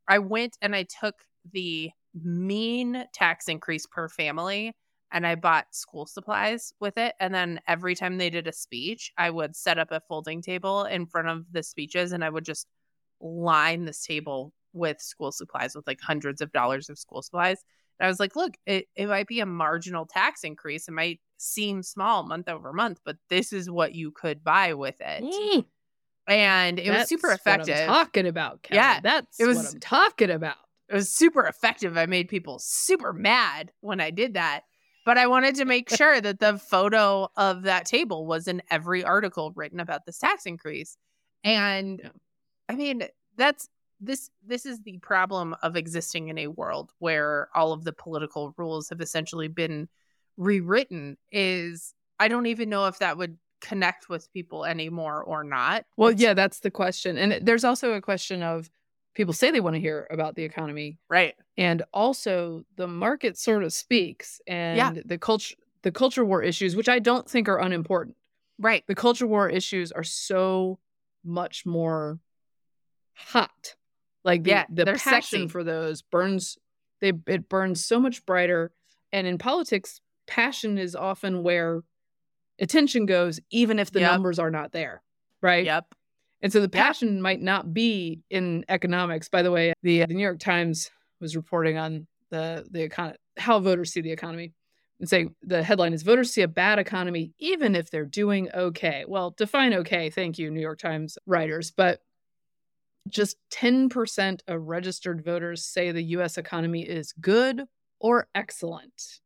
I went and I took the mean tax increase per family and I bought school supplies with it. And then every time they did a speech, I would set up a folding table in front of the speeches and I would just line this table with school supplies with like hundreds of dollars of school supplies. And I was like, look, it, it might be a marginal tax increase. It might seem small month over month, but this is what you could buy with it. And it was That's super what effective. Talking about, Kelly. Yeah, that's it was- what I'm talking about. it was super effective. I made people super mad when I did that. But I wanted to make sure that the photo of that table was in every article written about this tax increase. And Yeah. I mean, that's this this is the problem of existing in a world where all of the political rules have essentially been rewritten is I don't even know if that would connect with people anymore or not. Well, yeah, that's the question. And there's also a question of people say they want to hear about the economy Right. and also the market sort of speaks and Yeah. the culture the culture war issues which I don't think are unimportant. Right. The culture war issues are so much more hot. Like the, Yeah, the passion sexy. for those burns they it burns so much brighter and in politics passion is often where attention goes even if the Yep. numbers are not there, right? Yep. And so the passion might not be in economics. By the way, the, uh, the New York Times was reporting on the the econ- how voters see the economy and saying the headline is voters see a bad economy even if they're doing okay. Well, define okay. Thank you, New York Times writers. But just 10% of registered voters say the US economy is good or excellent.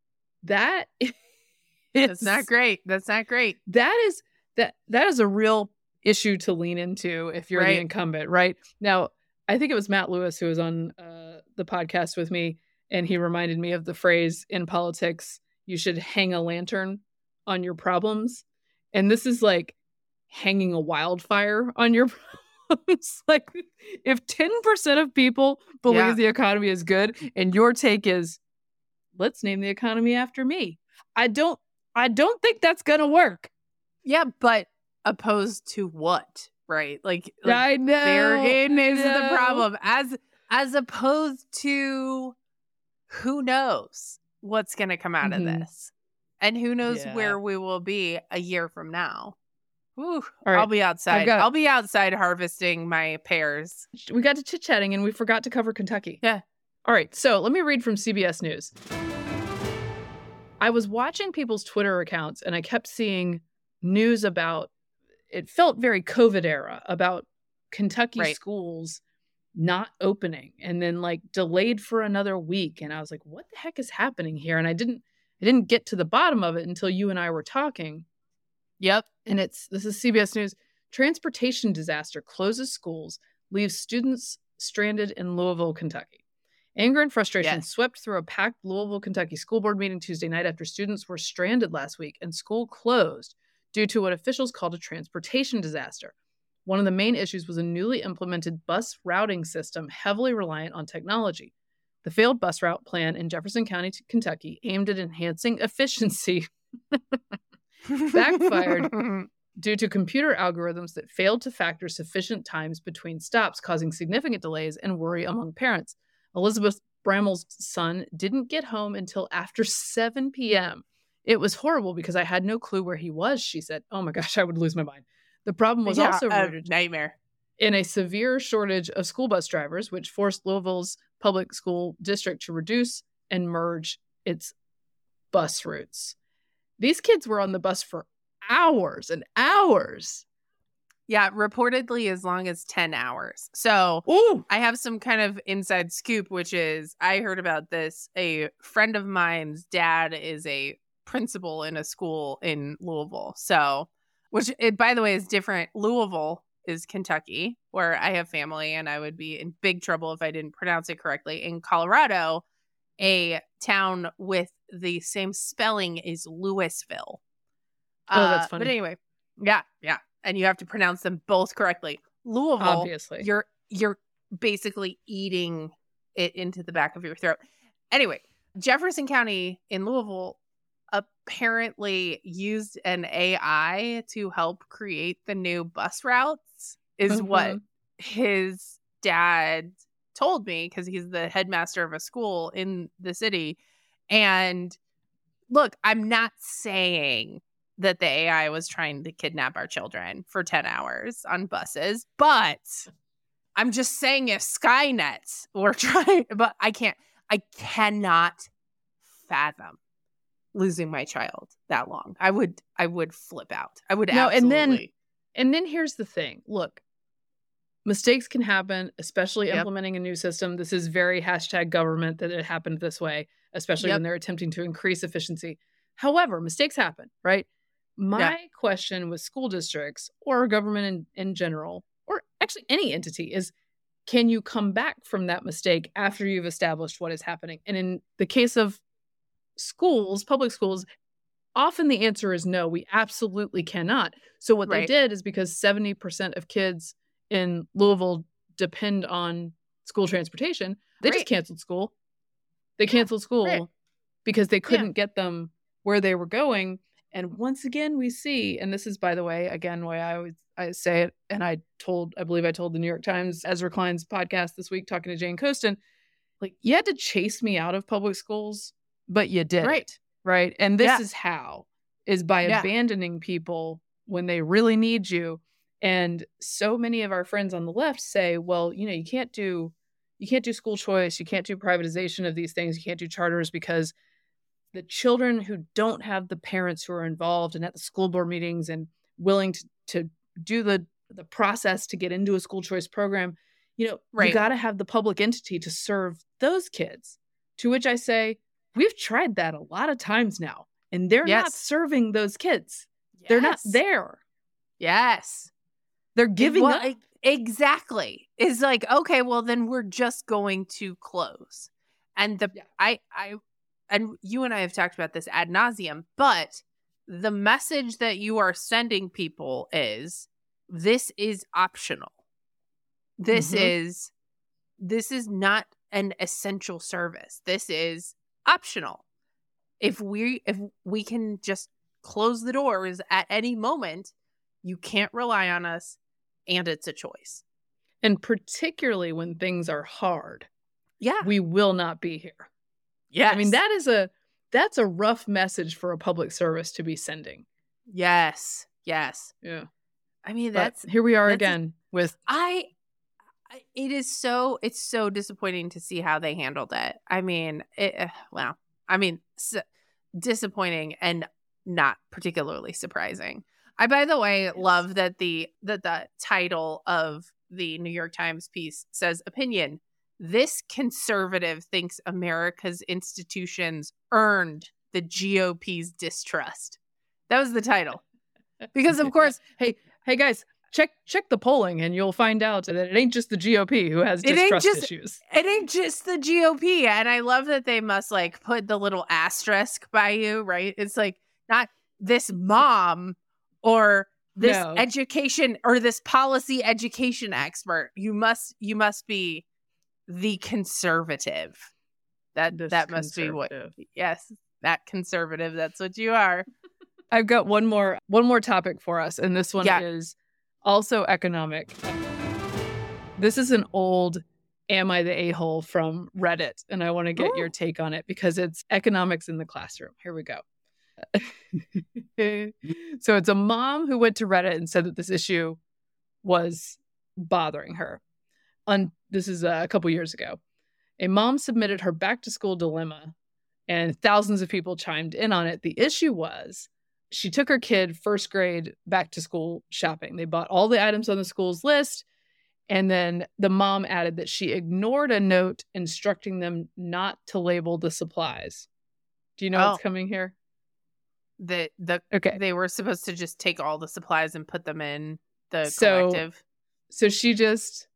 That is That's not great. That's not great. that is that that is a real issue to lean into if you're Right. the incumbent right now i think it was matt lewis who was on uh, the podcast with me and he reminded me of the phrase in politics you should hang a lantern on your problems and this is like hanging a wildfire on your problems like if 10% of people believe Yeah. the economy is good and your take is let's name the economy after me. I don't I don't think that's going to work. Yeah, but opposed to what? Right? Like, like I know. therein I is the problem. As as opposed to who knows what's going to come out Mhm. of this, and who knows Yeah. where we will be a year from now. Right. I'll be outside. got- I'll be outside harvesting my pears. we got to chit chatting and we forgot to cover Kentucky. Yeah. All right. So let me read from CBS News. I was watching people's Twitter accounts and I kept seeing news about it felt very COVID era about Kentucky Right. schools not opening and then like delayed for another week. And I was like, what the heck is happening here? And I didn't I didn't get to the bottom of it until you and I were talking. Yep. and it's this is CBS News. Transportation disaster closes schools, leaves students stranded in Louisville, Kentucky. Anger and frustration Yes. swept through a packed Louisville, Kentucky school board meeting Tuesday night after students were stranded last week and school closed due to what officials called a transportation disaster. One of the main issues was a newly implemented bus routing system heavily reliant on technology. The failed bus route plan in Jefferson County, Kentucky, aimed at enhancing efficiency Backfired. due to computer algorithms that failed to factor sufficient times between stops, causing significant delays and worry among parents. Elizabeth Brammel's son didn't get home until after 7 p.m. It was horrible because I had no clue where he was, she said. Oh my gosh, I would lose my mind. The problem was Yeah, also a rooted nightmare. in a severe shortage of school bus drivers, which forced Louisville's public school district to reduce and merge its bus routes. These kids were on the bus for hours and hours. Yeah, reportedly as long as 10 hours. So Ooh. I have some kind of inside scoop, which is I heard about this. A friend of mine's dad is a principal in a school in Louisville. So, which, it, by the way, is different. Louisville is Kentucky, where I have family, and I would be in big trouble if I didn't pronounce it correctly. In Colorado, a town with the same spelling is Louisville. Oh, that's Uh, funny. But anyway, yeah, yeah. And you have to pronounce them both correctly. Louisville Obviously. you're you're basically eating it into the back of your throat. Anyway, Jefferson County in Louisville apparently used an AI to help create the new bus routes is what Mhm. his dad told me because he's the headmaster of a school in the city and look i'm not saying that the ai was trying to kidnap our children for 10 hours on buses but i'm just saying if skynet were trying but i can't i cannot fathom losing my child that long. I would i would flip out. I would No, and then- And then here's the thing. Look, mistakes can happen, especially Yep. implementing a new system. This is very hashtag government that it happened this way, especially Yep. when they're attempting to increase efficiency. However, mistakes happen, right? My question with school districts or government in, in general, or actually any entity, is can you come back from that mistake after you've established what is happening? And in the case of schools, public schools, often the answer is no, we absolutely cannot. So what they did is because 70% of kids in Louisville depend on school transportation, they just canceled school. They canceled school because they couldn't get them where they were going. And once again, we see, and this is by the way, again, why I always I say it, and I told, I believe I told the New York Times Ezra Klein's podcast this week talking to Jane Coaston, like you had to chase me out of public schools, but you did Right. right? And this Yeah. is how is by Yeah. abandoning people when they really need you. And so many of our friends on the left say, well, you know, you can't do you can't do school choice, you can't do privatization of these things, you can't do charters because the children who don't have the parents who are involved and at the school board meetings and willing to, to do the the process to get into a school choice program, you know, you got to have the public entity to serve those kids. To which I say, we've tried that a lot of times now, and they're not serving those kids. They're not there. Yes. They're giving Well, up. exactly. It's like, okay, well then we're just going to close. And the Yeah. I I and you and I have talked about this ad nauseum, but the message that you are sending people is this is optional. This Mhm. is this is not an essential service. This is optional. if we if we can just close the doors at any moment, you can't rely on us and it's a choice. And particularly when things are hard, Yeah. we will not be here. Yeah. I mean, that is a that's a rough message for a public service to be sending. Yes. Yes. Yeah. I mean, But that's here we are again with I it is so it's so disappointing to see how they handled it. I mean, it uh, well, I mean, s disappointing and not particularly surprising. I by the way love that the that the title of the New York Times piece says opinion. This conservative thinks America's institutions earned the GOP's distrust. That was the title. Because of course hey, hey guys, check check the polling and you'll find out that it ain't just the GOP who has It ain't distrust just- issues. It ain't just the GOP. And I love that they must like put the little asterisk by you, right? It's like not this mom or this No. education or this policy education expert. You must you must be the conservative. That This that must be what yes, that conservative. That's what you are. I've got one more one more topic for us, and this one Yeah. is also economic. This is an old "Am I the a hole" from Reddit, and I want to get your take on it because it's economics in the classroom. Here we go. so it's a mom who went to Reddit and said that this issue was bothering her. On this is uh, a couple years ago. A mom submitted her back to school dilemma, and thousands of people chimed in on it. The issue was she took her kid first grade back to school shopping. They bought all the items on the school's list. And then the mom added that she ignored a note instructing them not to label the supplies. Do you know what's Oh. coming here? The the Okay. they were supposed to just take all the supplies and put them in the So- collective. So she just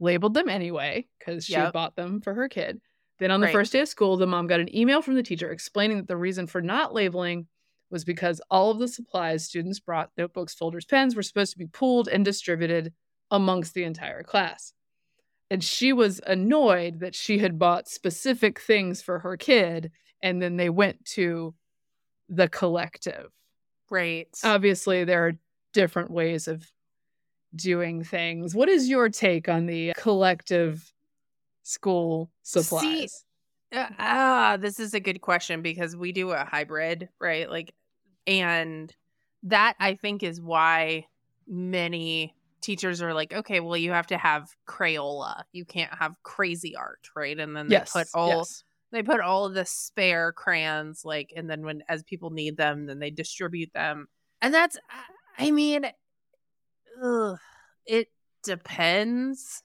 labeled them anyway because she Yep. bought them for her kid. Then on the Right. first day of school, the mom got an email from the teacher explaining that the reason for not labeling was because all of the supplies students brought, notebooks, folders, pens, were supposed to be pooled and distributed amongst the entire class. And she was annoyed that she had bought specific things for her kid and then they went to the collective Right. obviously there are different ways of doing things. What is your take on the collective school supplies? Uh, ah, this is a good question because we do a hybrid, right? Like, and that I think is why many teachers are like, okay, well, you have to have Crayola. You can't have Cra-Z-Art, right? And then they yes. put all yes. They put all of the spare crayons, like, and then when as people need them, then they distribute them. And that's, I mean, ugh, it depends.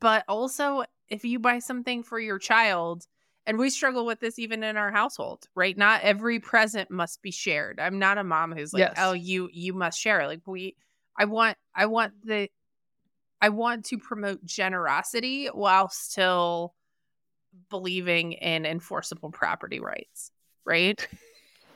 But also, if you buy something for your child, and we struggle with this even in our household, right? Not every present must be shared. I'm not a mom who's like, oh, Yes. oh, you you must share. Like we, I want, I want the, I want to promote generosity while still believing in enforceable property rights, right?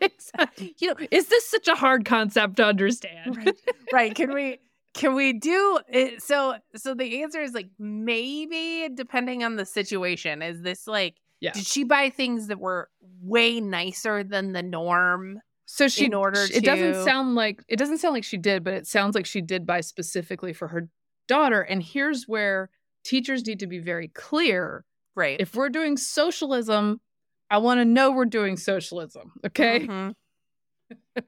Exactly. You know, is this such a hard concept to understand? right right can we can we do it so so the answer is like maybe depending on the situation is this like Yeah. did she buy things that were way nicer than the norm So she In order it doesn't sound like it doesn't sound like she did, but it sounds like she did buy specifically for her daughter. And here's where teachers need to be very clear. Right If we're doing socialism, I want to know we're doing socialism. Okay. Mhm.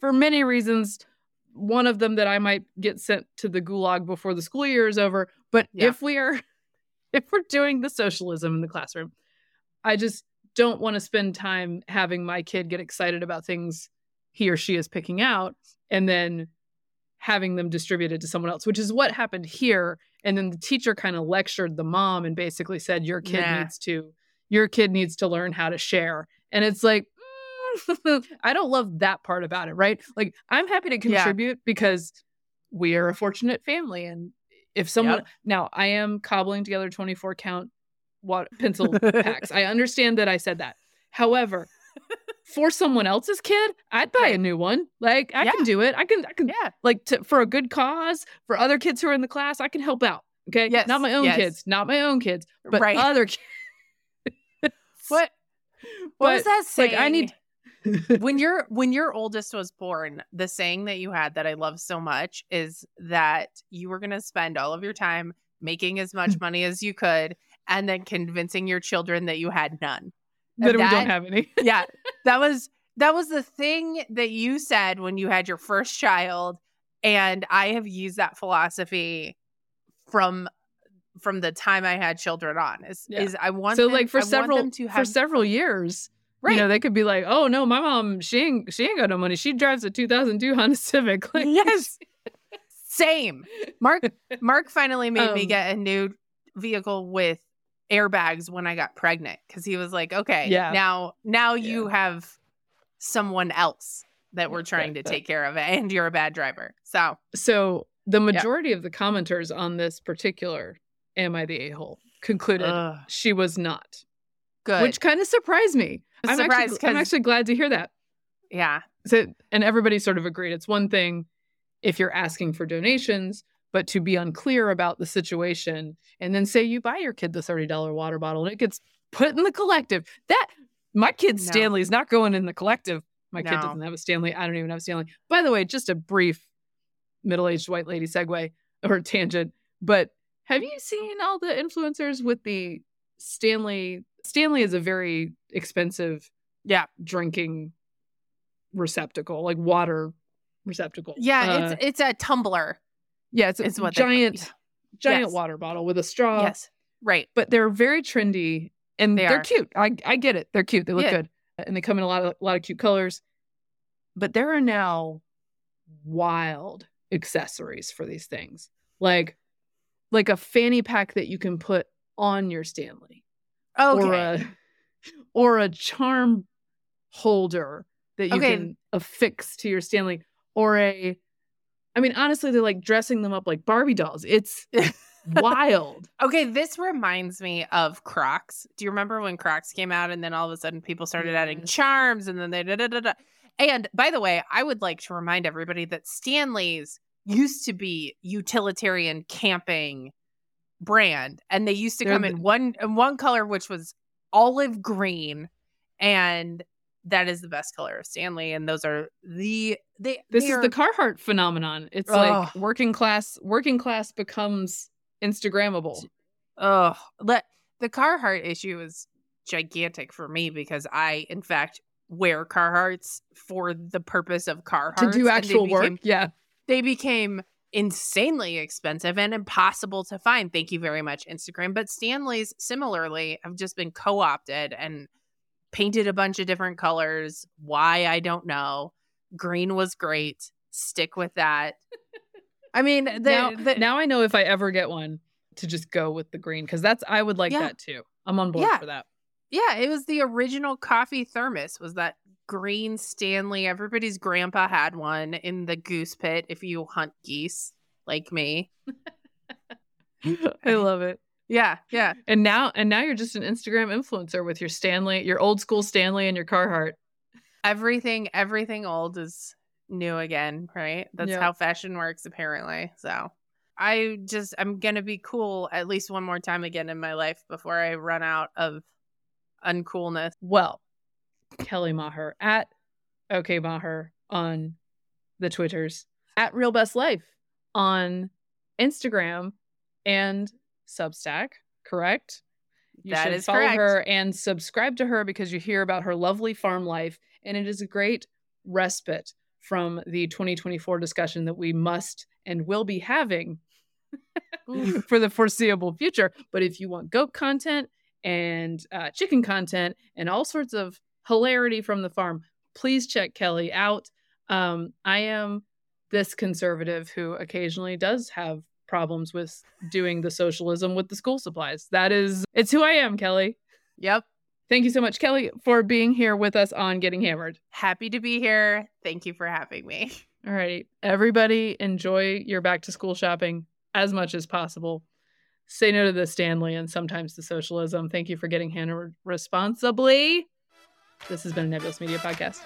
for many reasons. One of them that I might get sent to the gulag before the school year is over. But Yeah. if we are, if we're doing the socialism in the classroom, I just don't want to spend time having my kid get excited about things he or she is picking out and then having them distributed to someone else, which is what happened here. And then the teacher kind of lectured the mom and basically said, Your kid Nah. needs to, your kid needs to learn how to share. And it's like, mm, I don't love that part about it, right? Like, I'm happy to Yeah. contribute because we are a fortunate family. And if someone, Yep. now I am cobbling together 24 count what pencil packs. I understand that I said that. However, for someone else's kid, I'd buy a new one. Like I Yeah. can do it. I can I can yeah like to, for a good cause, for other kids who are in the class, I can help out. Okay? Yes, Not my own yes. kids, not my own kids, but Right. other kids. what what But, was that saying like, I need- when your when your oldest was born, the saying that you had that I love so much is that you were going to spend all of your time making as much mm. money as you could and then convincing your children that you had none. That, we don't have any. yeah, that was that was the thing that you said when you had your first child and I have used that philosophy from from the time I had children on. Is, Yeah. is I want so them- like for I several to for several years, right. you know, they could be like, "Oh no, my mom, she ain't she ain't got no money. She drives a 2002 Honda Civic." Like, yes. Same. Mark Mark finally made me Um, get a new vehicle with airbags when I got pregnant because he was like, okay, Yeah. now now you have someone else that we're trying to take care of and you're a bad driver. So So the majority of the commenters on this particular "Am I the a hole?" concluded ugh, she was not, good. which kind of surprised me. I'm I'm surprised actually, I'm actually glad to hear that. yeah. So, and everybody sort of agreed. It's one thing if you're asking for donations, but to be unclear about the situation and then say you buy your kid the $30 water bottle and it gets put in the collective. That my kid No. Stanley's not going in the collective. My kid No. doesn't have a Stanley. I don't even have a Stanley. By the way, just a brief middle-aged white lady segue or tangent, but have you seen all the influencers with the Stanley? Stanley is a very expensive Yeah. drinking receptacle, like water receptacle. Yeah, Uh, it's it's a tumbler. Yeah, it's a it's what giant, giant Yes. water bottle with a straw. yes. Right. but they're very trendy and They are. cute. I I get it. They're cute. They look Yeah. good, and they come in a lot of a lot of cute colors. But there are now wild accessories for these things, like like a fanny pack that you can put on your Stanley Okay. or a or a charm holder that you Okay. can affix to your Stanley or a I mean honestly they're like dressing them up like Barbie dolls. It's wild. Okay, this reminds me of Crocs. Do you remember when Crocs came out and then all of a sudden people started adding charms and then they da da da da. And by the way, I would like to remind everybody that Stanley's used to be utilitarian camping brand and they used to They're come the- in one in one color which was olive green and that is the best color of Stanley and those are the they This they is are- the Carhartt phenomenon. It's like working class working class becomes Instagrammable. Oh, let the Carhartt issue is gigantic for me because I, in fact, wear Carhartts for the purpose of Carhartt To do actual work. Yeah. They became insanely expensive and impossible to find. Thank you very much, Instagram. But Stanley's similarly have just been co-opted and painted a bunch of different colors. Why I don't know. Green was great. Stick with that. I mean, the, now, the, now I know if I ever get one to just go with the green because that's I would like Yeah. that too. I'm on board Yeah. for that. Yeah, it was the original coffee thermos. Was that green Stanley? Everybody's grandpa had one in the goose pit. If you hunt geese like me, I love it. Yeah, yeah. And now and now you're just an Instagram influencer with your Stanley, your old school Stanley and your Carhartt. Everything, everything old is new again, right? That's Yeah. how fashion works, apparently. So, I just I'm gonna be cool at least one more time again in my life before I run out of uncoolness. Well, Kelly Maher at OK Maher on the Twitters, at Real Best Life on Instagram and Substack, correct? You That should is follow correct. her and subscribe to her because you hear about her lovely farm life, and it is a great respite from the 2024 discussion that we must and will be having for the foreseeable future. But if you want goat content and uh, chicken content and all sorts of hilarity from the farm, please check Kelly out. Um, I am this conservative who occasionally does have problems with doing the socialism with the school supplies. That is, it's who I am, Kelly. Yep. Thank you so much, Kelly, for being here with us on Getting Hammered. Happy to be here. Thank you for having me. All right. Everybody enjoy your back to school shopping as much as possible. Say no to the Stanley and sometimes the socialism. Thank you for getting hammered responsibly. This has been a Nebulous Media Podcast.